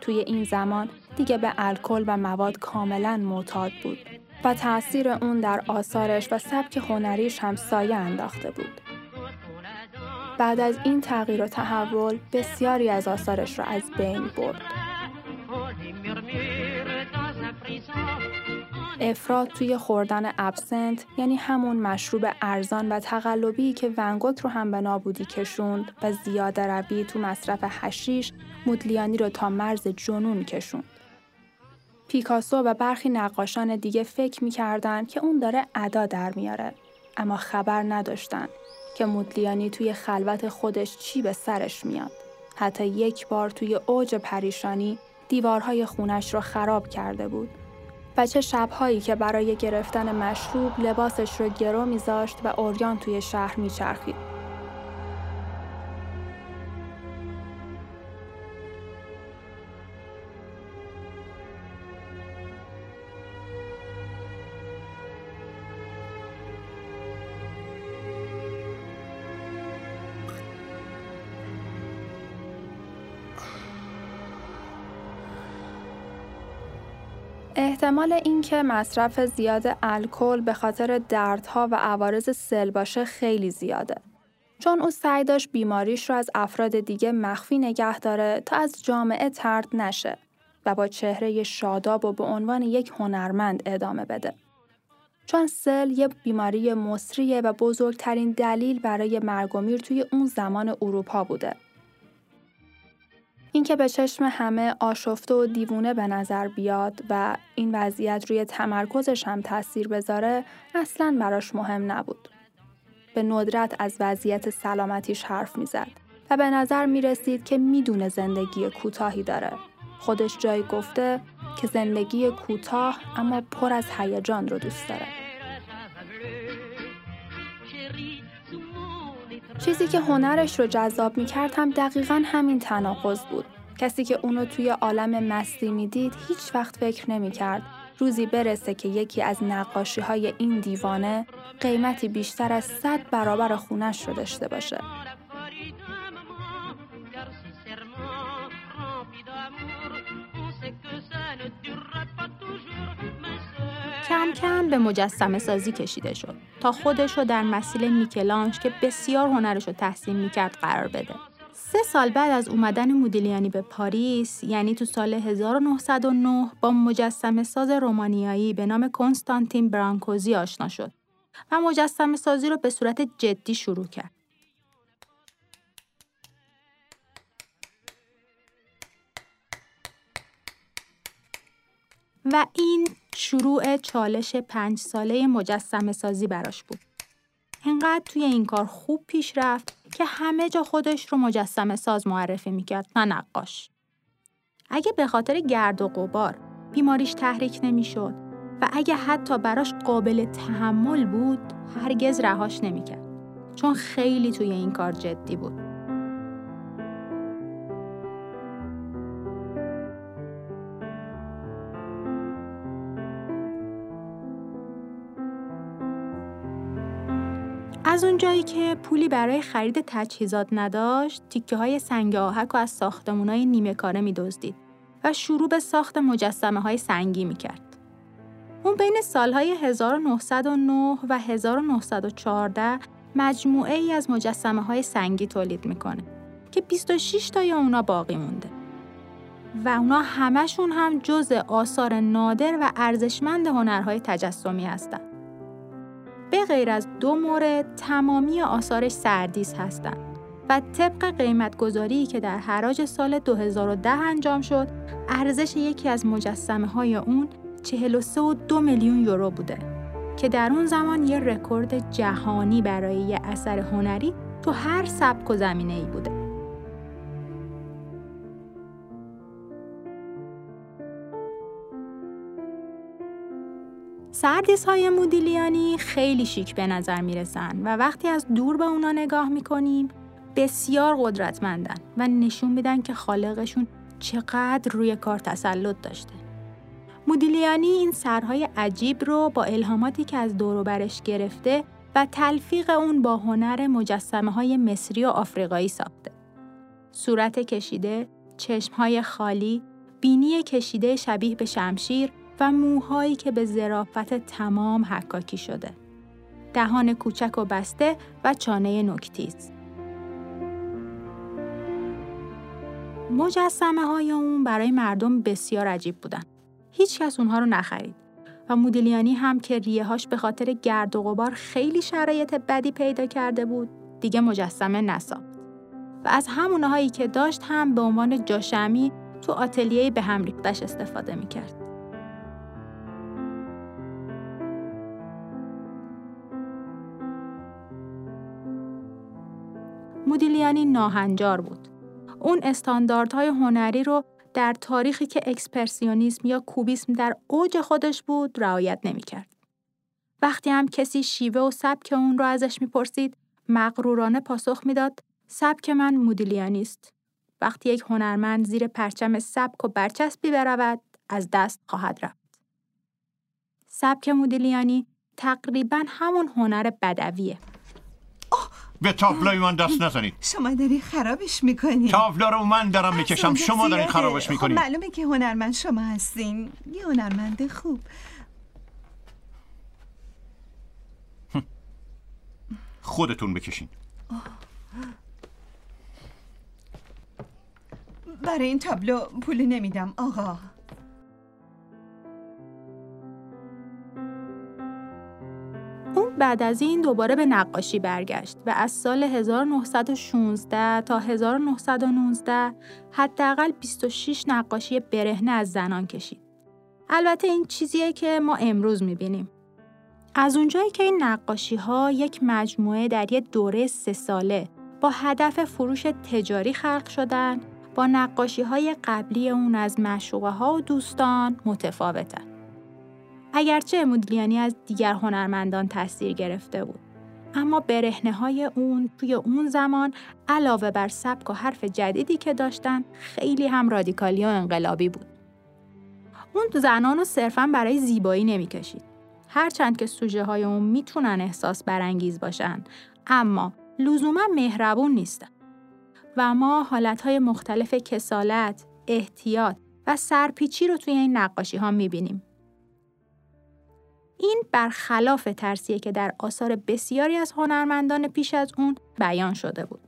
توی این زمان دیگه به الکل و مواد کاملا معتاد بود و تاثیر اون در آثارش و سبک هنریش هم سایه انداخته بود. بعد از این تغییر و تحول بسیاری از آثارش را از بین برد. افراد توی خوردن ابسنت یعنی همون مشروب ارزان و تقلبی که ونگوک رو هم به نابودی کشوند و زیاده روی تو مصرف حشیش مودلیانی رو تا مرز جنون کشوند. پیکاسو و برخی نقاشان دیگه فکر می‌کردن که اون داره ادا در میاره اما خبر نداشتن که مودلیانی توی خلوت خودش چی به سرش میاد. حتی یک بار توی اوج پریشانی دیوارهای خونش رو خراب کرده بود و چه شبهایی که برای گرفتن مشروب لباسش رو گرو میذاشت و اوریان توی شهر میچرخید. احتمال اینکه مصرف زیاد الکل به خاطر دردها و عوارض سل باشه خیلی زیاده. چون او سعی داشت بیماریش رو از افراد دیگه مخفی نگه داره تا از جامعه ترد نشه و با چهره شاداب و به عنوان یک هنرمند ادامه بده. چون سل یه بیماری مصریه و بزرگترین دلیل برای مرگ توی اون زمان اروپا بوده. اینکه به چشم همه آشفته و دیوونه به نظر بیاد و این وضعیت روی تمرکزش هم تاثیر بذاره اصلا براش مهم نبود. به ندرت از وضعیت سلامتیش حرف می‌زد و به نظر می رسید که می‌دونه زندگی کوتاهی داره. خودش جایی گفته که زندگی کوتاه اما پر از هیجان رو دوست داره. چیزی که هنرش رو جذاب می‌کرد هم دقیقا همین تناقض بود. کسی که اونو توی عالم مستی می‌دید هیچ وقت فکر نمی‌کرد روزی برسه که یکی از نقاشی های این دیوانه قیمتی بیشتر از صد برابر خونش رو داشته باشه. کم کم به مجسمه سازی کشیده شد تا خودش رو در مسیل میکلانج که بسیار هنرش رو تحسین می‌کرد قرار بده. سه سال بعد از اومدن مودیلیانی به پاریس یعنی تو سال 1909 با مجسمه ساز رومانیایی به نام کنستانتین برانکوزی آشنا شد و مجسمه سازی رو به صورت جدی شروع کرد. و این شروع چالش پنج ساله مجسم سازی براش بود. انقدر توی این کار خوب پیش رفت که همه جا خودش رو مجسم ساز معرفی می‌کرد نه نقاش. اگه به خاطر گرد و غبار بیماریش تحریک نمی‌شد و اگه حتی براش قابل تحمل بود هرگز رهاش نمی‌کرد چون خیلی توی این کار جدی بود. از اونجایی که پولی برای خرید تجهیزات نداشت، تیکه های سنگ آهک و از ساختمون های نیمه کاره می دزدید و شروع به ساخت مجسمه های سنگی می کرد. اون بین سالهای 1909 و 1914 مجموعه ای از مجسمه های سنگی تولید می‌کنه که 26 تای اونا باقی مونده. و اونا همشون هم جز آثار نادر و ارزشمند هنرهای تجسمی هستند. به غیر از دو مورد تمامی آثارش سردیس هستند و طبق قیمت گذاری که در حراج سال 2010 انجام شد ارزش یکی از مجسمه های اون 43 و دو میلیون یورو بوده که در اون زمان یه رکورد جهانی برای یه اثر هنری تو هر سبک و زمینه ای بوده. سردیس های مودیلیانی خیلی شیک به نظر می رسن و وقتی از دور به اونا نگاه می کنیم بسیار قدرتمندن و نشون میدن که خالقشون چقدر روی کار تسلط داشته. مودیلیانی این سرهای عجیب رو با الهاماتی که از دور برش گرفته و تلفیق اون با هنر مجسمه های مصری و آفریقایی ساخته. صورت کشیده، چشمهای خالی، بینی کشیده شبیه به شمشیر و موهایی که به ظرافت تمام حکاکی شده. دهان کوچک و بسته و چانه نکتیز. مجسمه های اون برای مردم بسیار عجیب بودن. هیچ کس اونها رو نخرید و مودیلیانی هم که ریههاش به خاطر گرد و غبار خیلی شرایط بدی پیدا کرده بود دیگه مجسمه نساخت و از همونهایی که داشت هم به عنوان جاشمی تو آتلیه به هم ریختش استفاده می‌کرد. مودیلیانی ناهنجار بود. اون استانداردهای هنری رو در تاریخی که اکسپرسیونیسم یا کوبیسم در اوج خودش بود رعایت نمی‌کرد. وقتی هم کسی شیوه و سبک اون رو ازش می‌پرسید مغرورانه پاسخ می‌داد سبک من مودیلیانی است. وقتی یک هنرمند زیر پرچم سبک و برچسبی برود از دست خواهد رفت. سبک مودیلیانی تقریبا همون هنر بدویه. به تابلوی من دست نزنید. شما داری خرابش می‌کنی. تابلو رو من دارم می‌کشم. شما دارین خرابش می‌کنید. خب معلومه که هنرمند شما هستین. یه هنرمند خوب. خودتون بکشین. برای این تابلو پول نمیدم آقا. بعد از این دوباره به نقاشی برگشت و از سال 1916 تا 1919 حداقل 26 نقاشی برهنه از زنان کشید. البته این چیزیه که ما امروز می‌بینیم. از اونجایی که این نقاشی ها یک مجموعه در یک دوره سه ساله با هدف فروش تجاری خلق شدن با نقاشی های قبلی اون از مشوقه ها و دوستان متفاوتن. اگرچه مودلیانی از دیگر هنرمندان تاثیر گرفته بود. اما برهنه های اون توی اون زمان علاوه بر سبک و حرف جدیدی که داشتن خیلی هم رادیکالی و انقلابی بود. اون زنان رو صرفا برای زیبایی نمی‌کشید. هرچند که سوژه های اون می‌تونن احساس برانگیز باشن اما لزوما مهربون نیستن. و ما حالتهای مختلف کسالت، احتیاط و سرپیچی رو توی این نقاشی ها می‌بینیم. این برخلاف ترسیه که در آثار بسیاری از هنرمندان پیش از اون بیان شده بود.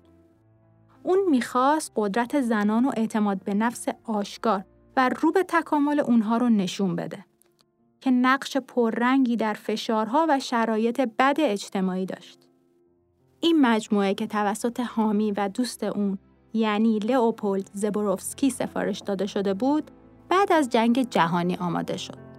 اون می‌خواست قدرت زنان و اعتماد به نفس آشکار و رو به تکامل اونها رو نشون بده که نقش پررنگی در فشارها و شرایط بد اجتماعی داشت. این مجموعه که توسط حامی و دوست اون یعنی لئوپولد زبوروفسکی سفارش داده شده بود بعد از جنگ جهانی آماده شد.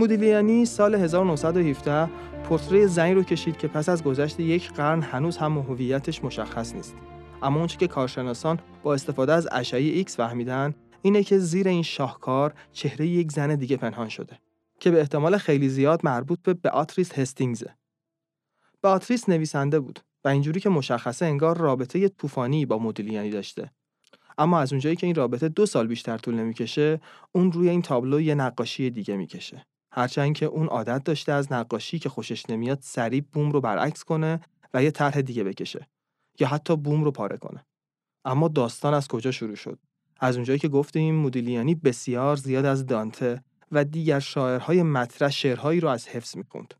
مودیلیانی سال 1917 پورتری زنی رو کشید که پس از گذشت یک قرن هنوز هم هویتش مشخص نیست. اما اونچه که کارشناسان با استفاده از اشعه ایکس فهمیدن اینه که زیر این شاهکار چهره یک زن دیگه پنهان شده که به احتمال خیلی زیاد مربوط به Beatrice Hastings ه. Beatrice نویسنده بود و اینجوری که مشخصه انگار رابطه طوفانی با مودیلیانی داشته. اما از اونجایی که این رابطه دو سال بیشتر طول نمی‌کشه، اون روی این تابلو یه نقاشی دیگه می‌کشه. هرچند که اون عادت داشته از نقاشی که خوشش نمیاد سریع بوم رو برعکس کنه و یه طرح دیگه بکشه یا حتی بوم رو پاره کنه. اما داستان از کجا شروع شد؟ از اونجایی که گفتیم مودیلیانی بسیار زیاد از دانته و دیگر شاعرهای مطرح شعرهایی رو از حفظ می‌کند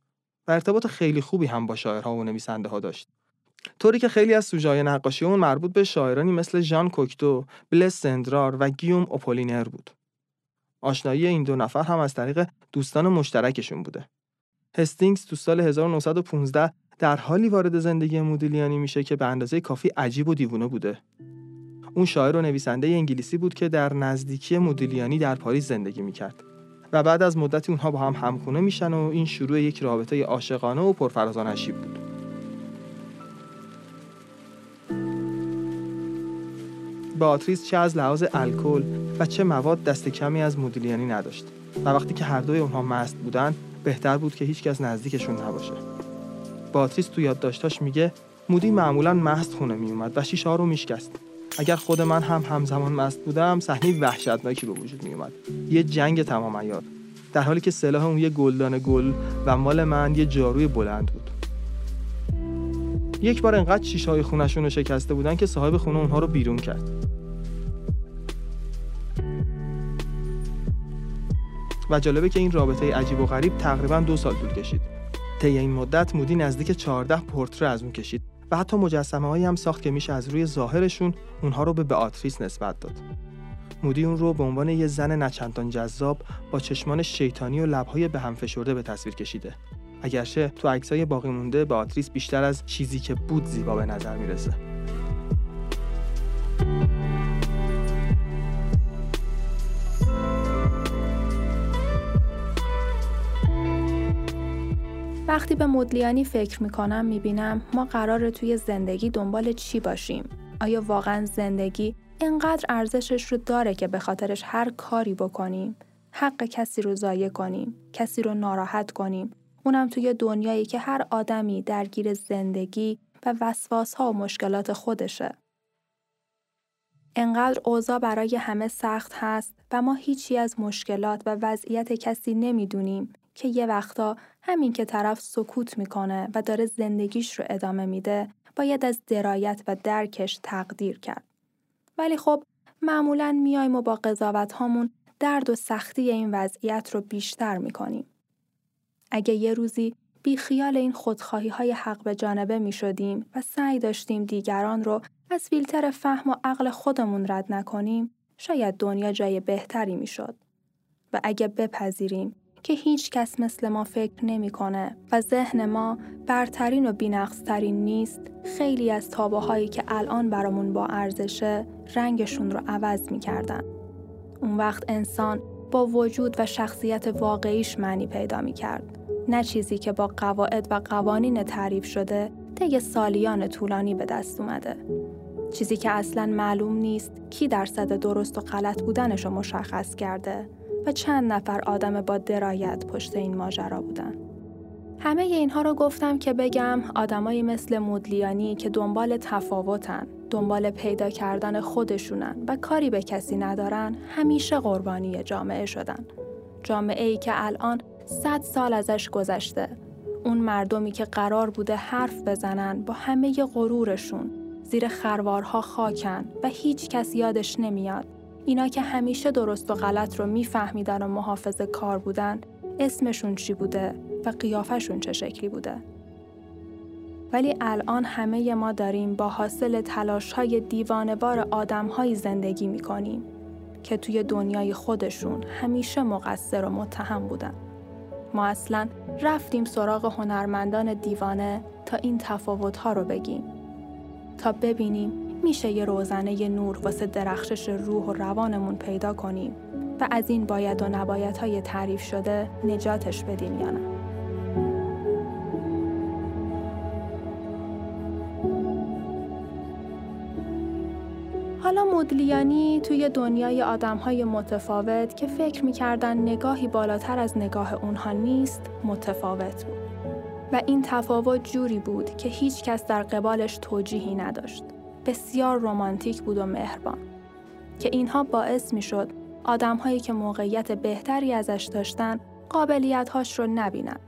و ارتباط خیلی خوبی هم با شاعرها و نویسنده ها داشت. طوری که خیلی از سوژه‌های نقاشی اون مربوط به شاعرانی مثل ژان کوکتو، بلس سندرار و گیوم اوپولینر بود. آشنایی این دو نفر هم از طریق دوستان مشترکشون بوده. هستینگز تو سال 1915 در حالی وارد زندگی مودیلیانی میشه که به اندازه کافی عجیب و دیوونه بوده. اون شاعر و نویسنده انگلیسی بود که در نزدیکی مودیلیانی در پاریس زندگی می‌کرد. و بعد از مدتی اونها با هم همخونه میشن و این شروع یک رابطه عاشقانه و پرفراز و بود. باتریس چه از لحاظ الکل و چه مواد دست کمی از مودیلیانی نداشت و وقتی که هر دوی اونها مست بودن بهتر بود که هیچکس نزدیکشون نباشه. باتریس تو یادداشتاش میگه مودی معمولا مست خونه میومد و شیشه رو میشکست. اگر خود من هم همزمان مست بودم صحنه وحشتناکی به وجود میومد. یه جنگ تمام عیار در حالی که سلاح اون یه گلدان گل و مال من یه جاروی بلند بود. یک بار انقدر شیشه های خونشون رو شکسته بودن که صاحب خونه اونها رو بیرون کرد. و جالبه که این رابطه عجیب و غریب تقریبا دو سال طول کشید. طی این مدت مودی نزدیک 14 پورتره از اون کشید و حتی مجسمه هایی هم ساخت که میشه از روی ظاهرشون اونها رو به باتریس نسبت داد. مودی اون رو به عنوان یه زن نچندان جذاب با چشمان شیطانی و لبهای به هم فشرده به تصویر کشیده. اگرچه تو عکسای باقی مونده به آتریس بیشتر از چیزی که بود زیبا به نظر می‌رسه. وقتی به مدلیانی فکر می‌کنم می‌بینم ما قراره توی زندگی دنبال چی باشیم؟ آیا واقعا زندگی اینقدر ارزشش رو داره که به خاطرش هر کاری بکنیم؟ حق کسی رو ضایع کنیم؟ کسی رو ناراحت کنیم؟ اونم توی دنیایی که هر آدمی درگیر زندگی و وسواس ها و مشکلات خودشه. انقدر اوضاع برای همه سخت هست و ما هیچی از مشکلات و وضعیت کسی نمی‌دونیم که یه وقتا همین که طرف سکوت می‌کنه و داره زندگیش رو ادامه میده باید از درایت و درکش تقدیر کرد. ولی خب معمولا میایم و با قضاوت هامون درد و سختی این وضعیت رو بیشتر می‌کنیم. اگه یه روزی بی خیال این خودخواهی های حق به جانبه می شدیم و سعی داشتیم دیگران رو از فیلتر فهم و عقل خودمون رد نکنیم، شاید دنیا جای بهتری می شد. و اگه بپذیریم که هیچ کس مثل ما فکر نمی‌کنه و ذهن ما برترین و بینقصترین نیست خیلی از تابه هایی که الان برامون با ارزشه رنگشون رو عوض می‌کردن. اون وقت انسان با وجود و شخصیت واقعیش معنی پیدا می‌کرد. نه چیزی که با قواعد و قوانین تعریف شده طی سالیان طولانی به دست اومده. چیزی که اصلا معلوم نیست کی درصد درست و غلط بودنش رو مشخص کرده و چند نفر آدم با درایت پشت این ماجرا بودن. همه اینها رو گفتم که بگم آدمایی مثل مودلیانی که دنبال تفاوتن، دنبال پیدا کردن خودشونن و کاری به کسی ندارن همیشه قربانی جامعه شدن. جامعه ای که الان صد سال ازش گذشته. اون مردمی که قرار بوده حرف بزنن با همه غرورشون زیر خروارها خاکن و هیچ کس یادش نمیاد اینا که همیشه درست و غلط رو میفهمیدن و محافظ کار بودن اسمشون چی بوده و قیافشون چه شکلی بوده. ولی الان همه ما داریم با حاصل تلاش های دیوانبار آدم های زندگی می کنیم که توی دنیای خودشون همیشه مقصر و متهم بودن. ما اصلا رفتیم سراغ هنرمندان دیوانه تا این تفاوت ها رو بگیم. تا ببینیم میشه یه روزنه نور واسه درخشش روح و روانمون پیدا کنیم و از این باید و نباید های تعریف شده نجاتش بدیم یا نه. حالا مدلیانی توی دنیای آدم های متفاوت که فکر می‌کردن نگاهی بالاتر از نگاه اونها نیست متفاوت بود. و این تفاوت جوری بود که هیچ کس در قبالش توجیهی نداشت. بسیار رمانتیک بود و مهربان که اینها باعث می شد آدم هایی که موقعیت بهتری ازش داشتن قابلیت هاش رو نبینن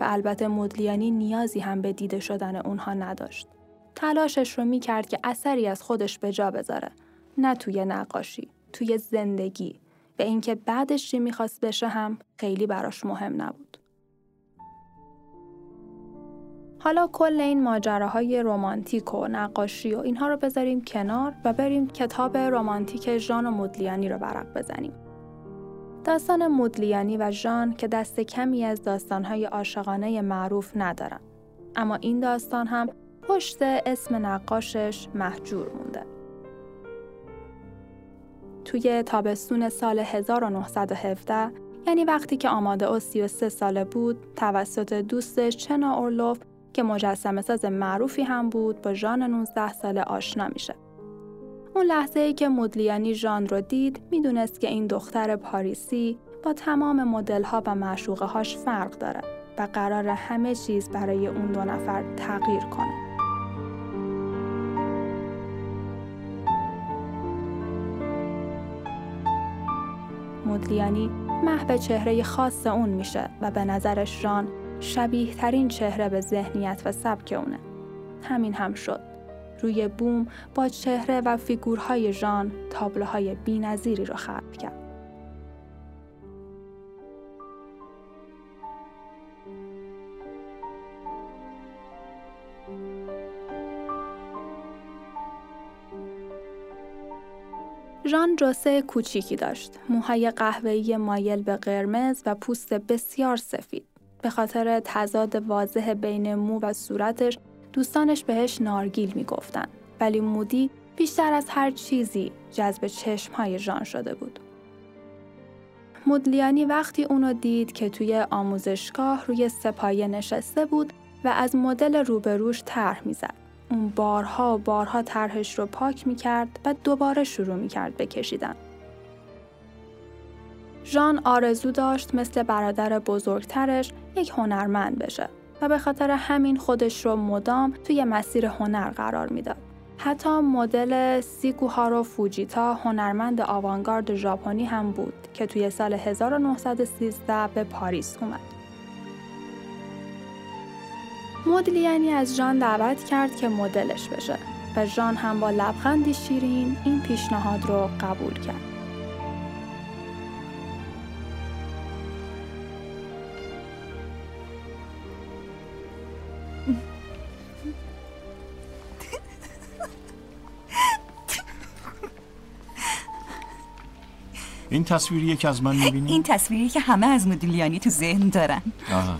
و البته مدلیانی نیازی هم به دیده شدن اونها نداشت. تلاشش رو می کرد که اثری از خودش به جا بذاره نه توی نقاشی توی زندگی و اینکه بعدش چی می‌خواست بشه هم خیلی براش مهم نبود. حالا کل این ماجراهای رمانتیک و نقاشی و اینها رو بذاریم کنار و بریم کتاب رمانتیک ژان و مدلیانی رو ورق بزنیم. داستان مدلیانی و ژان که دست کمی از داستانهای عاشقانه معروف ندارن. اما این داستان هم پشت اسم نقاشش محجور مونده. توی تابستون سال 1917 یعنی وقتی که آماده او 33 ساله بود توسط دوستش چنا اورلوف که مجسم ساز معروفی هم بود با ژان 19 ساله آشنا میشه. اون لحظه ای که مودلیانی ژان رو دید می‌دونست که این دختر پاریسی با تمام مدل ها و معشوقه هاش فرق داره و قرار همه چیز برای اون دو نفر تغییر کنه. مودلیانی محو چهره خاص اون میشه و به نظرش ژان شبیه ترین چهره به ذهنیت و سبک اونه. همین هم شد. روی بوم با چهره و فیگورهای ژان تابلوهای بینظیری را خلق کرد. ژان جسه کوچیکی داشت، موهای قهوه‌ای مایل به قرمز و پوست بسیار سفید. به خاطر تضاد واضح بین مو و صورتش دوستانش بهش نارگیل می‌گفتن ولی مودی بیشتر از هر چیزی جذب چشمهای ژان شده بود. مودلیانی وقتی اونو دید که توی آموزشگاه روی سپایه نشسته بود و از مدل روبروش طرح می‌زد. اون بارها و بارها طرحش رو پاک می‌کرد و دوباره شروع می‌کرد بکشیدن. ژان آرزو داشت مثل برادر بزرگترش یک هنرمند بشه و به خاطر همین خودش رو مدام توی مسیر هنر قرار می‌داد. حتی مدل سیکوهارو فوجیتا هنرمند آوانگارد ژاپنی هم بود که توی سال 1913 به پاریس اومد. مدلیانی از ژان دعوت کرد که مدلش بشه و ژان هم با لبخندی شیرین این پیشنهاد رو قبول کرد. این تصویری که از من می‌بینی؟ این تصویری که همه از مدلیانی تو ذهن دارن. آه.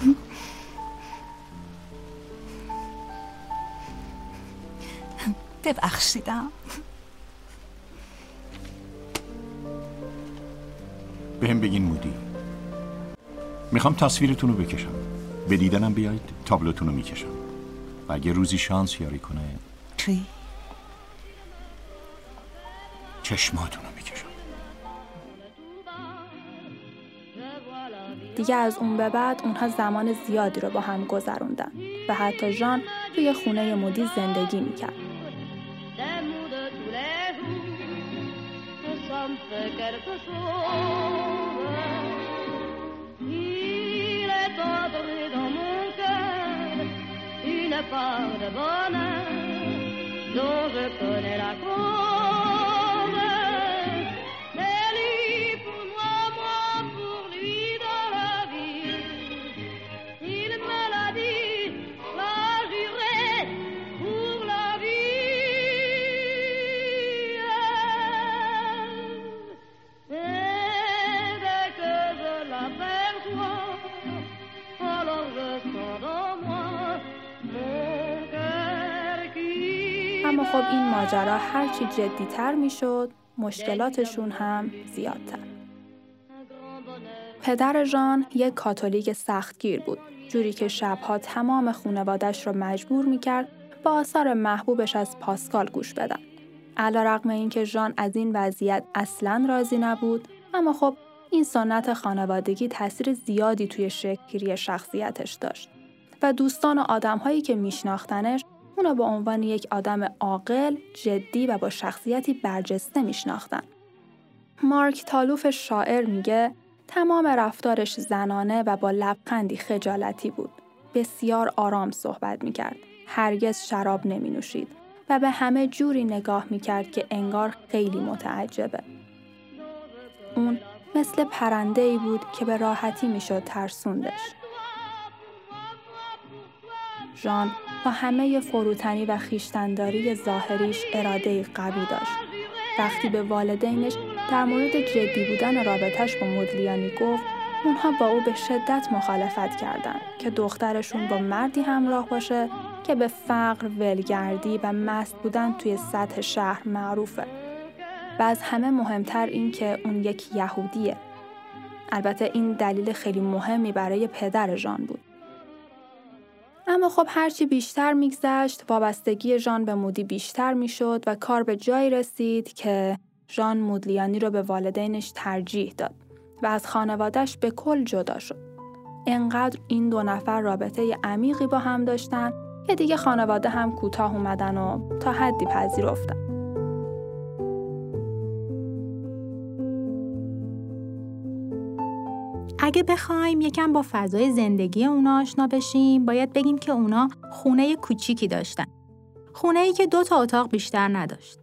ببخشیدم. بهم بگین مودی می‌خوام تصویرتون رو بکشم. به دیدنم بیایید تابلوتون رو می‌کشم. و اگه روزی شانس یاری کنه. توی چشماتون دیگه از اون به بعد اونها زمان زیادی رو با هم گذروندن و حتی جان توی خونه مودی زندگی می‌کرد. خب این ماجرا هرچی جدیتر می‌شد مشکلاتشون هم زیادتر. پدر ژان یک کاتولیک سختگیر بود جوری که شبها تمام خونوادش رو مجبور می‌کرد با آثار محبوبش از پاسکال گوش بدن. این که ژان از این وضعیت اصلا راضی نبود اما خب این سنت خانوادگی تاثیر زیادی توی شکلگیری شخصیتش داشت و دوستان و آدمهایی که میشناختنش اونو به عنوان یک آدم عاقل، جدی و با شخصیتی برجسته میشناختن. مارک تالوف شاعر میگه تمام رفتارش زنانه و با لبخندی خجالتی بود. بسیار آرام صحبت می‌کرد. هرگز شراب نمی نوشید و به همه جوری نگاه می‌کرد که انگار خیلی متعجبه. اون مثل پرنده ای بود که به راحتی می‌شد ترسوندش. ژان با همه فروتنی و خیشتنداری ظاهریش اراده قوی داشت. وقتی به والدینش در مورد جدی بودن رابطش با مدلیانی گفت، اونها با او به شدت مخالفت کردند که دخترشون با مردی همراه باشه که به فقر، ولگردی و مست بودن توی سطح شهر معروفه. و از همه مهمتر این که اون یک یهودیه. البته این دلیل خیلی مهمی برای پدر ژان بود. اما خب هرچی بیشتر میگذشت وابستگی ژان به مودی بیشتر می‌شد و کار به جایی رسید که ژان مودلیانی رو به والدینش ترجیح داد و از خانوادش به کل جدا شد. انقدر این دو نفر رابطه عمیقی با هم داشتن که دیگه خانواده هم کوتاه اومدن و تا حدی پذیرفتن. اگه بخوایم یکم با فضای زندگی اونا آشنا بشیم باید بگیم که اونا خونه کوچیکی داشتن. خونه ای که دو تا اتاق بیشتر نداشت.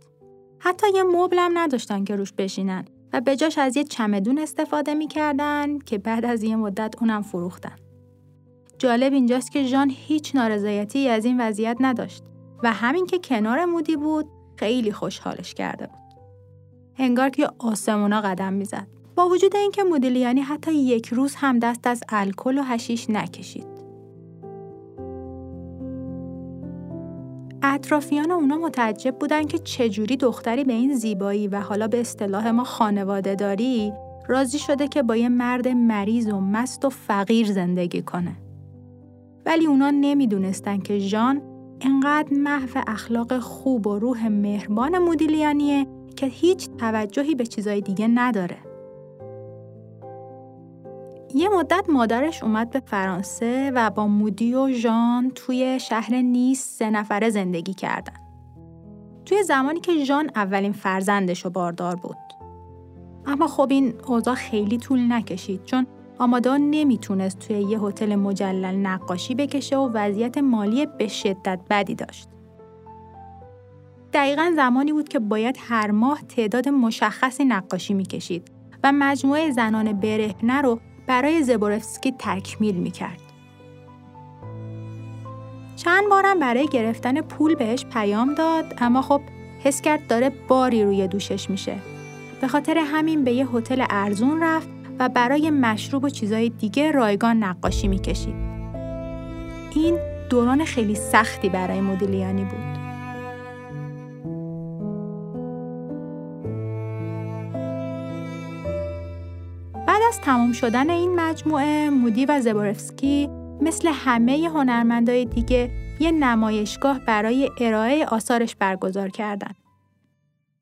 حتی یه مبل هم نداشتن که روش بشینن و به جاش از یه چمدون استفاده می‌کردن که بعد از یه مدت اونم فروختن. جالب اینجاست که ژان هیچ نارضایتی از این وضعیت نداشت و همین که کنار مودی بود خیلی خوشحالش کرده بود. انگار که آسمونا قدم می‌زد. با وجود اینکه مودیلیانی حتی یک روز هم دست از الکل و هشیش نکشید. اطرافیان اونا متعجب بودن که چجوری دختری به این زیبایی و حالا به اصطلاح ما خانواده داری راضی شده که با یه مرد مریض و مست و فقیر زندگی کنه. ولی اونا نمی‌دونستن که ژان انقدر محو اخلاق خوب و روح مهربان مودیلیانیه که هیچ توجهی به چیزای دیگه نداره. یه مدت مادرش اومد به فرانسه و با مودی و ژان توی شهر نیس سه نفره زندگی کردن. توی زمانی که ژان اولین فرزندش و باردار بود. اما خب این اوضاع خیلی طول نکشید چون آمادا نمی‌تونست توی یه هتل مجلل نقاشی بکشه و وضعیت مالی به شدت بدی داشت. دقیقا زمانی بود که باید هر ماه تعداد مشخصی نقاشی می‌کشید و مجموعه زنان برهنه رو برای زبورفسکی تکمیل می‌کرد. چند بارم برای گرفتن پول بهش پیام داد اما خب حس کرد داره باری روی دوشش میشه. به خاطر همین به یه هتل ارزون رفت و برای مشروب و چیزای دیگه رایگان نقاشی می‌کشید. این دوران خیلی سختی برای مودیلیانی بود. بعد از تمام شدن این مجموعه مودی و زبورفسکی مثل همه هنرمندای دیگه یه نمایشگاه برای ارائه آثارش برگزار کردند.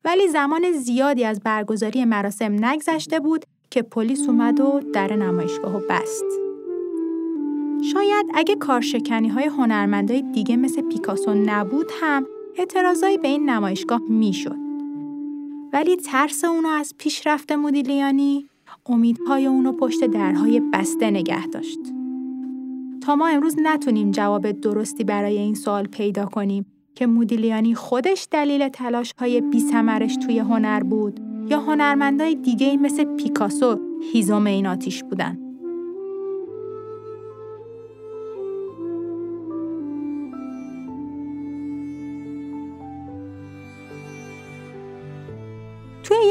ولی زمان زیادی از برگزاری مراسم نگذشته بود که پلیس اومد و در نمایشگاه و بست. شاید اگه کارشکنی های هنرمندای دیگه مثل پیکاسو نبود هم اعتراضایی به این نمایشگاه می‌شد. ولی ترس اونو از پیشرفت مدیلیانی امیدهای اونو پشت درهای بسته نگه داشت. تا ما امروز نتونیم جواب درستی برای این سوال پیدا کنیم که مودیلیانی خودش دلیل تلاش های بی توی هنر بود یا هنرمندای دیگه مثل پیکاسو هیزم این آتیش بودن.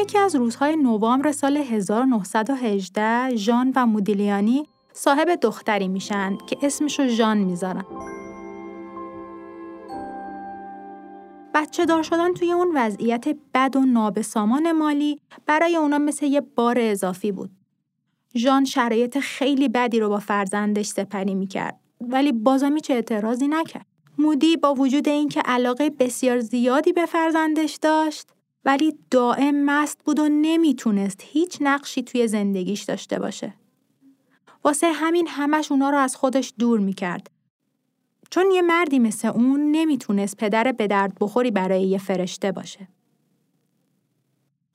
یکی از روزهای نوامبر سال 1918 ژان و مودیلیانی صاحب دختری میشن که اسمشو ژان می‌ذارن. بچه دار شدن توی اون وضعیت بد و نابسامان مالی برای اونا مثل یه بار اضافی بود. ژان شرایط خیلی بدی رو با فرزندش سپری می‌کرد ولی بازم چه اعتراضی نکرد. مودی با وجود اینکه علاقه بسیار زیادی به فرزندش داشت ولی دائم مست بود و نمی‌تونست هیچ نقشی توی زندگیش داشته باشه. واسه همین همش اونا رو از خودش دور می‌کرد چون یه مردی مثل اون نمی‌تونست پدر به درد بخوری برای یه فرشته باشه.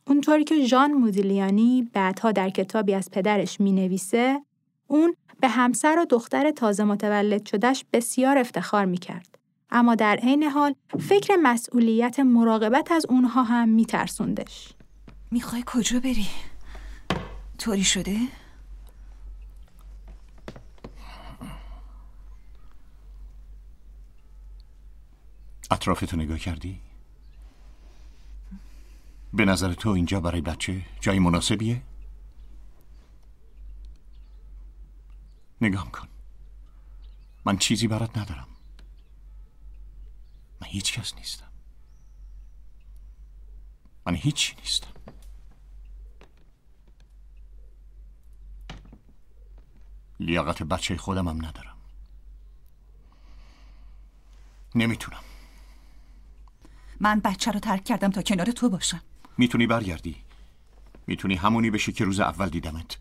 اونطوری که ژان مودیلیانی بعدها در کتابی از پدرش می نویسه، اون به همسر و دختر تازه متولد شدهش بسیار افتخار می کرد. اما در عین حال فکر مسئولیت مراقبت از اونها هم می ترسوندش. می‌خوای کجا بری؟ طوری شده؟ اطرافتو نگاه کردی؟ به نظر تو اینجا برای بچه جای مناسبیه؟ نگاه کن من چیزی برات ندارم من هیچ کس نیستم. من هیچی نیستم. لیاقت بچه خودم هم ندارم. نمی‌تونم. من بچه رو ترک کردم تا کنار تو باشم. می‌تونی برگردی. می‌تونی همونی بشی که روز اول دیدمت.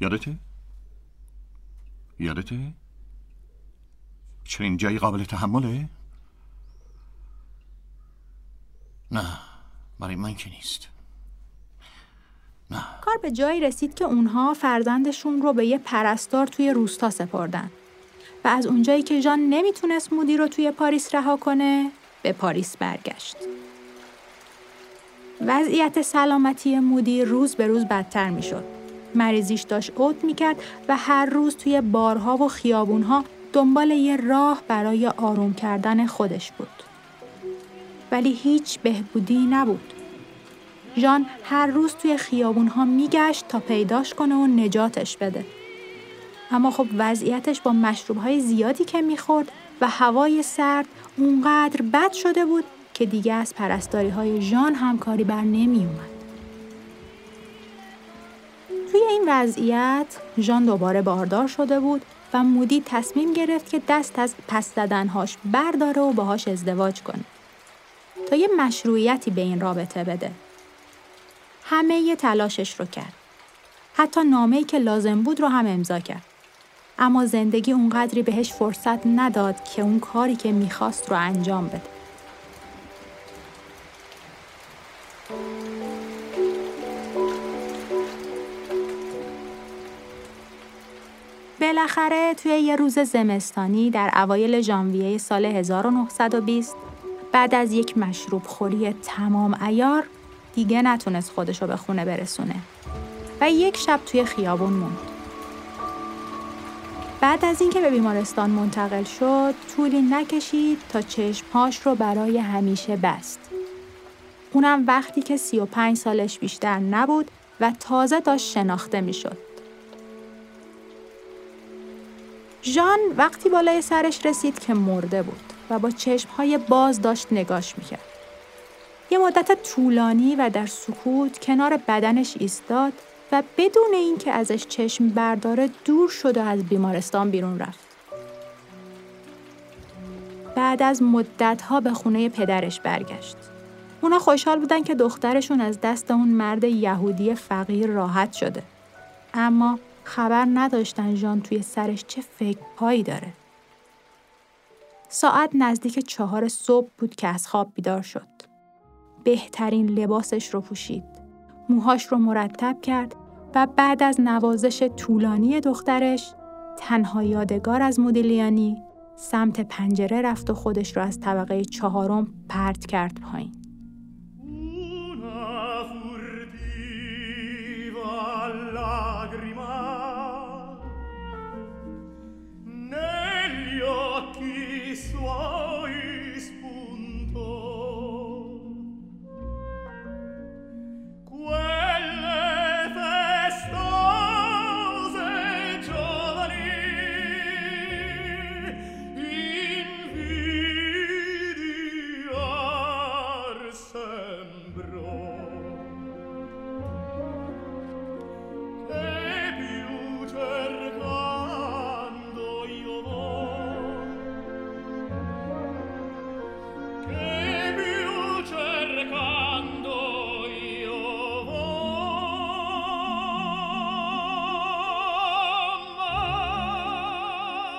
یادته؟ یادته؟ چنین جایی قابل تحمله؟ نه برای من که نیست نه کار به جایی رسید که اونها فرزندشون رو به یه پرستار توی روستا سپردن و از اونجایی که جان نمی‌تونست مودی رو توی پاریس رها کنه به پاریس برگشت. وضعیت سلامتی مودی روز به روز بدتر می شد. مریضیش داشت اوت می کرد و هر روز توی بارها و خیابونها دنبال یه راه برای آروم کردن خودش بود. ولی هیچ بهبودی نبود. ژان هر روز توی خیابونها میگشت تا پیداش کنه و نجاتش بده. اما خب وضعیتش با مشروبهای زیادی که می‌خورد و هوای سرد اونقدر بد شده بود که دیگه از پرستاری های ژان هم کاری بر نمی اومد. توی این وضعیت ژان دوباره باردار شده بود و مودی تصمیم گرفت که دست از پس زدنهاش برداره و باهاش ازدواج کنه تا یه مشروعیتی به این رابطه بده. همه یه تلاشش رو کرد. حتی نامه‌ای که لازم بود رو هم امضا کرد. اما زندگی اونقدری بهش فرصت نداد که اون کاری که می‌خواست رو انجام بده. بالاخره توی یه روز زمستانی در اوایل ژانویه سال 1920 بعد از یک مشروب خوری تمام ایار دیگه نتونست خودشو به خونه برسونه و یک شب توی خیابون موند. بعد از اینکه به بیمارستان منتقل شد طولی نکشید تا چشمهاش رو برای همیشه بست. اونم وقتی که 35 سالش بیشتر نبود و تازه داشت شناخته می‌شد. ژان وقتی بالای سرش رسید که مرده بود و با چشمهای باز داشت نگاش می‌کرد. یه مدت طولانی و در سکوت کنار بدنش ایستاد و بدون اینکه ازش چشم برداره دور شد و از بیمارستان بیرون رفت. بعد از مدتها به خونه پدرش برگشت. اونا خوشحال بودن که دخترشون از دست اون مرد یهودی فقیر راحت شده. اما خبر نداشتن ژان توی سرش چه فکرهایی داره. ساعت نزدیک چهار صبح بود که از خواب بیدار شد. بهترین لباسش رو پوشید. موهاش رو مرتب کرد و بعد از نوازش طولانی دخترش تنها یادگار از مدلیانی سمت پنجره رفت و خودش رو از طبقه چهارم پرت کرد پایین.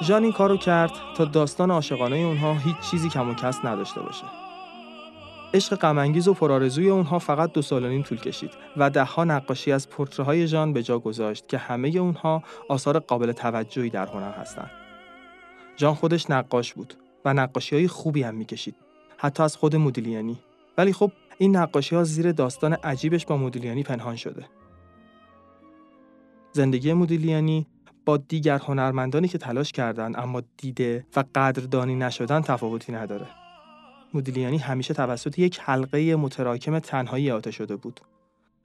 ژان این کارو کرد تا داستان عاشقانه اونها هیچ چیزی کم و کس نداشته باشه. عشق غمانگیز و پرآرزوی اونها فقط دو سال و نیم طول کشید و دهها نقاشی از های ژان به جا گذاشت که همه اونها آثار قابل توجهی در هنر هستند. ژان خودش نقاش بود و نقاشی های خوبی هم می‌کشید حتی از خود مودیلیانی ولی خب این نقاشی ها زیر داستان عجیبش با مودیلیانی پنهان شده. زندگی مودیلیانی با دیگر هنرمندانی که تلاش کردند اما دیده و قدردانی نشدن تفاوتی نداره. مودیلیانی همیشه توسط یک حلقه متراکم تنهایی احاطه شده بود.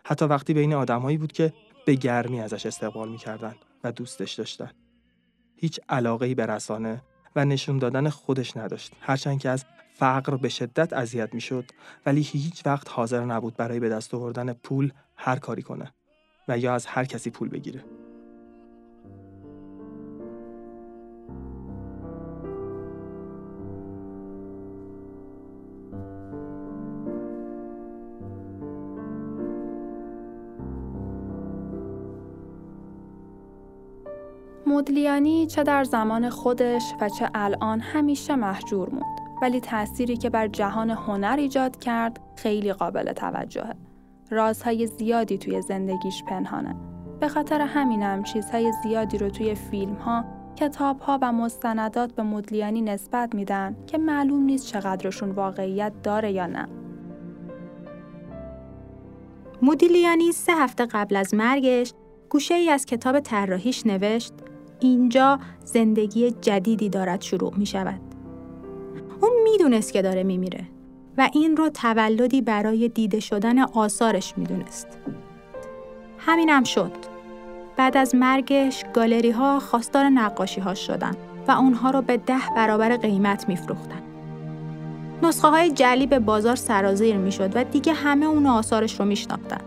حتی وقتی بین آدمهایی بود که به گرمی ازش استقبال می‌کردن و دوستش داشتن. هیچ علاقه به رسانه و نشون دادن خودش نداشت. هرچند که از فقر به شدت اذیت می‌شد ولی هیچ وقت حاضر نبود برای به دست آوردن پول هر کاری کنه و یا از هر کسی پول بگیره. مودلیانی چه در زمان خودش و چه الان همیشه محجور موند ولی تأثیری که بر جهان هنر ایجاد کرد خیلی قابل توجهه. رازهای زیادی توی زندگیش پنهانه. به خاطر همینم چیزهای زیادی رو توی فیلم ها، و مستندات به مودلیانی نسبت میدن که معلوم نیست چقدرشون واقعیت داره یا نه. مودیلیانی سه هفته قبل از مرگش گوشه ای از کتاب طراحیش نوشت اینجا زندگی جدیدی دارد شروع می شود. اون می‌دونست که داره میمیره و این رو تولدی برای دیده شدن آثارش می‌دونست. همینم شد. بعد از مرگش گالری ها خواستار نقاشی ها شدن و اونها رو به ده برابر قیمت میفروختن. نسخه های جلی به بازار سرازیر می‌شد و دیگه همه اون آثارش رو میشناختن.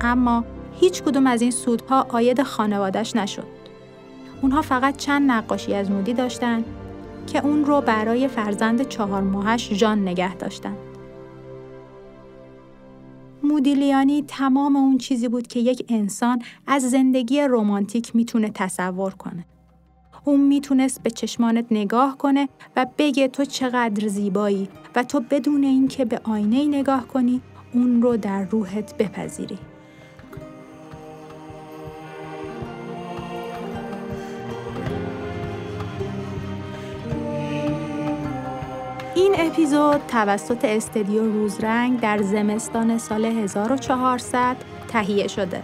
اما هیچ کدوم از این سودها آید خانوادش نشد. اونها فقط چند نقاشی از مودی داشتن که اون رو برای فرزند چهار ماهش جان نگه داشتن. مودیلیانی تمام اون چیزی بود که یک انسان از زندگی رمانتیک می‌تونه تصور کنه. اون می‌تونست به چشمانت نگاه کنه و بگه تو چقدر زیبایی و تو بدون اینکه به آینه نگاه کنی اون رو در روحت بپذیری. این اپیزود توسط استدیو روزرنگ در زمستان سال 1400 تهیه شده.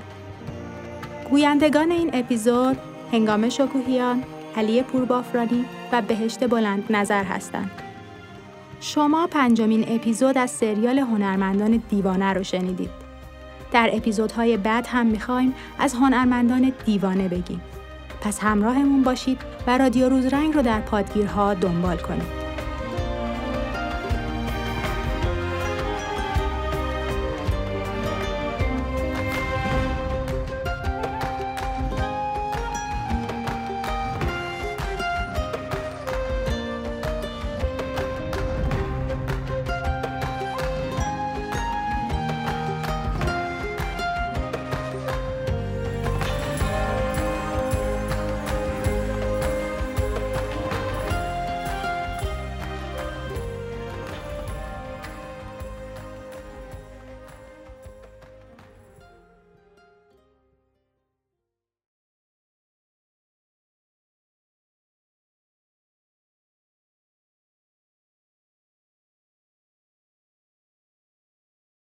گویندگان این اپیزود هنگام شکوهیان، علی پوربافرانی و بهشت بلند نظر هستند. شما پنجمین اپیزود از سریال هنرمندان دیوانه رو شنیدید. در اپیزودهای بعد هم می‌خوایم از هنرمندان دیوانه بگیم. پس همراهمون باشید و رادیو روزرنگ رو در پادگیرها دنبال کنید.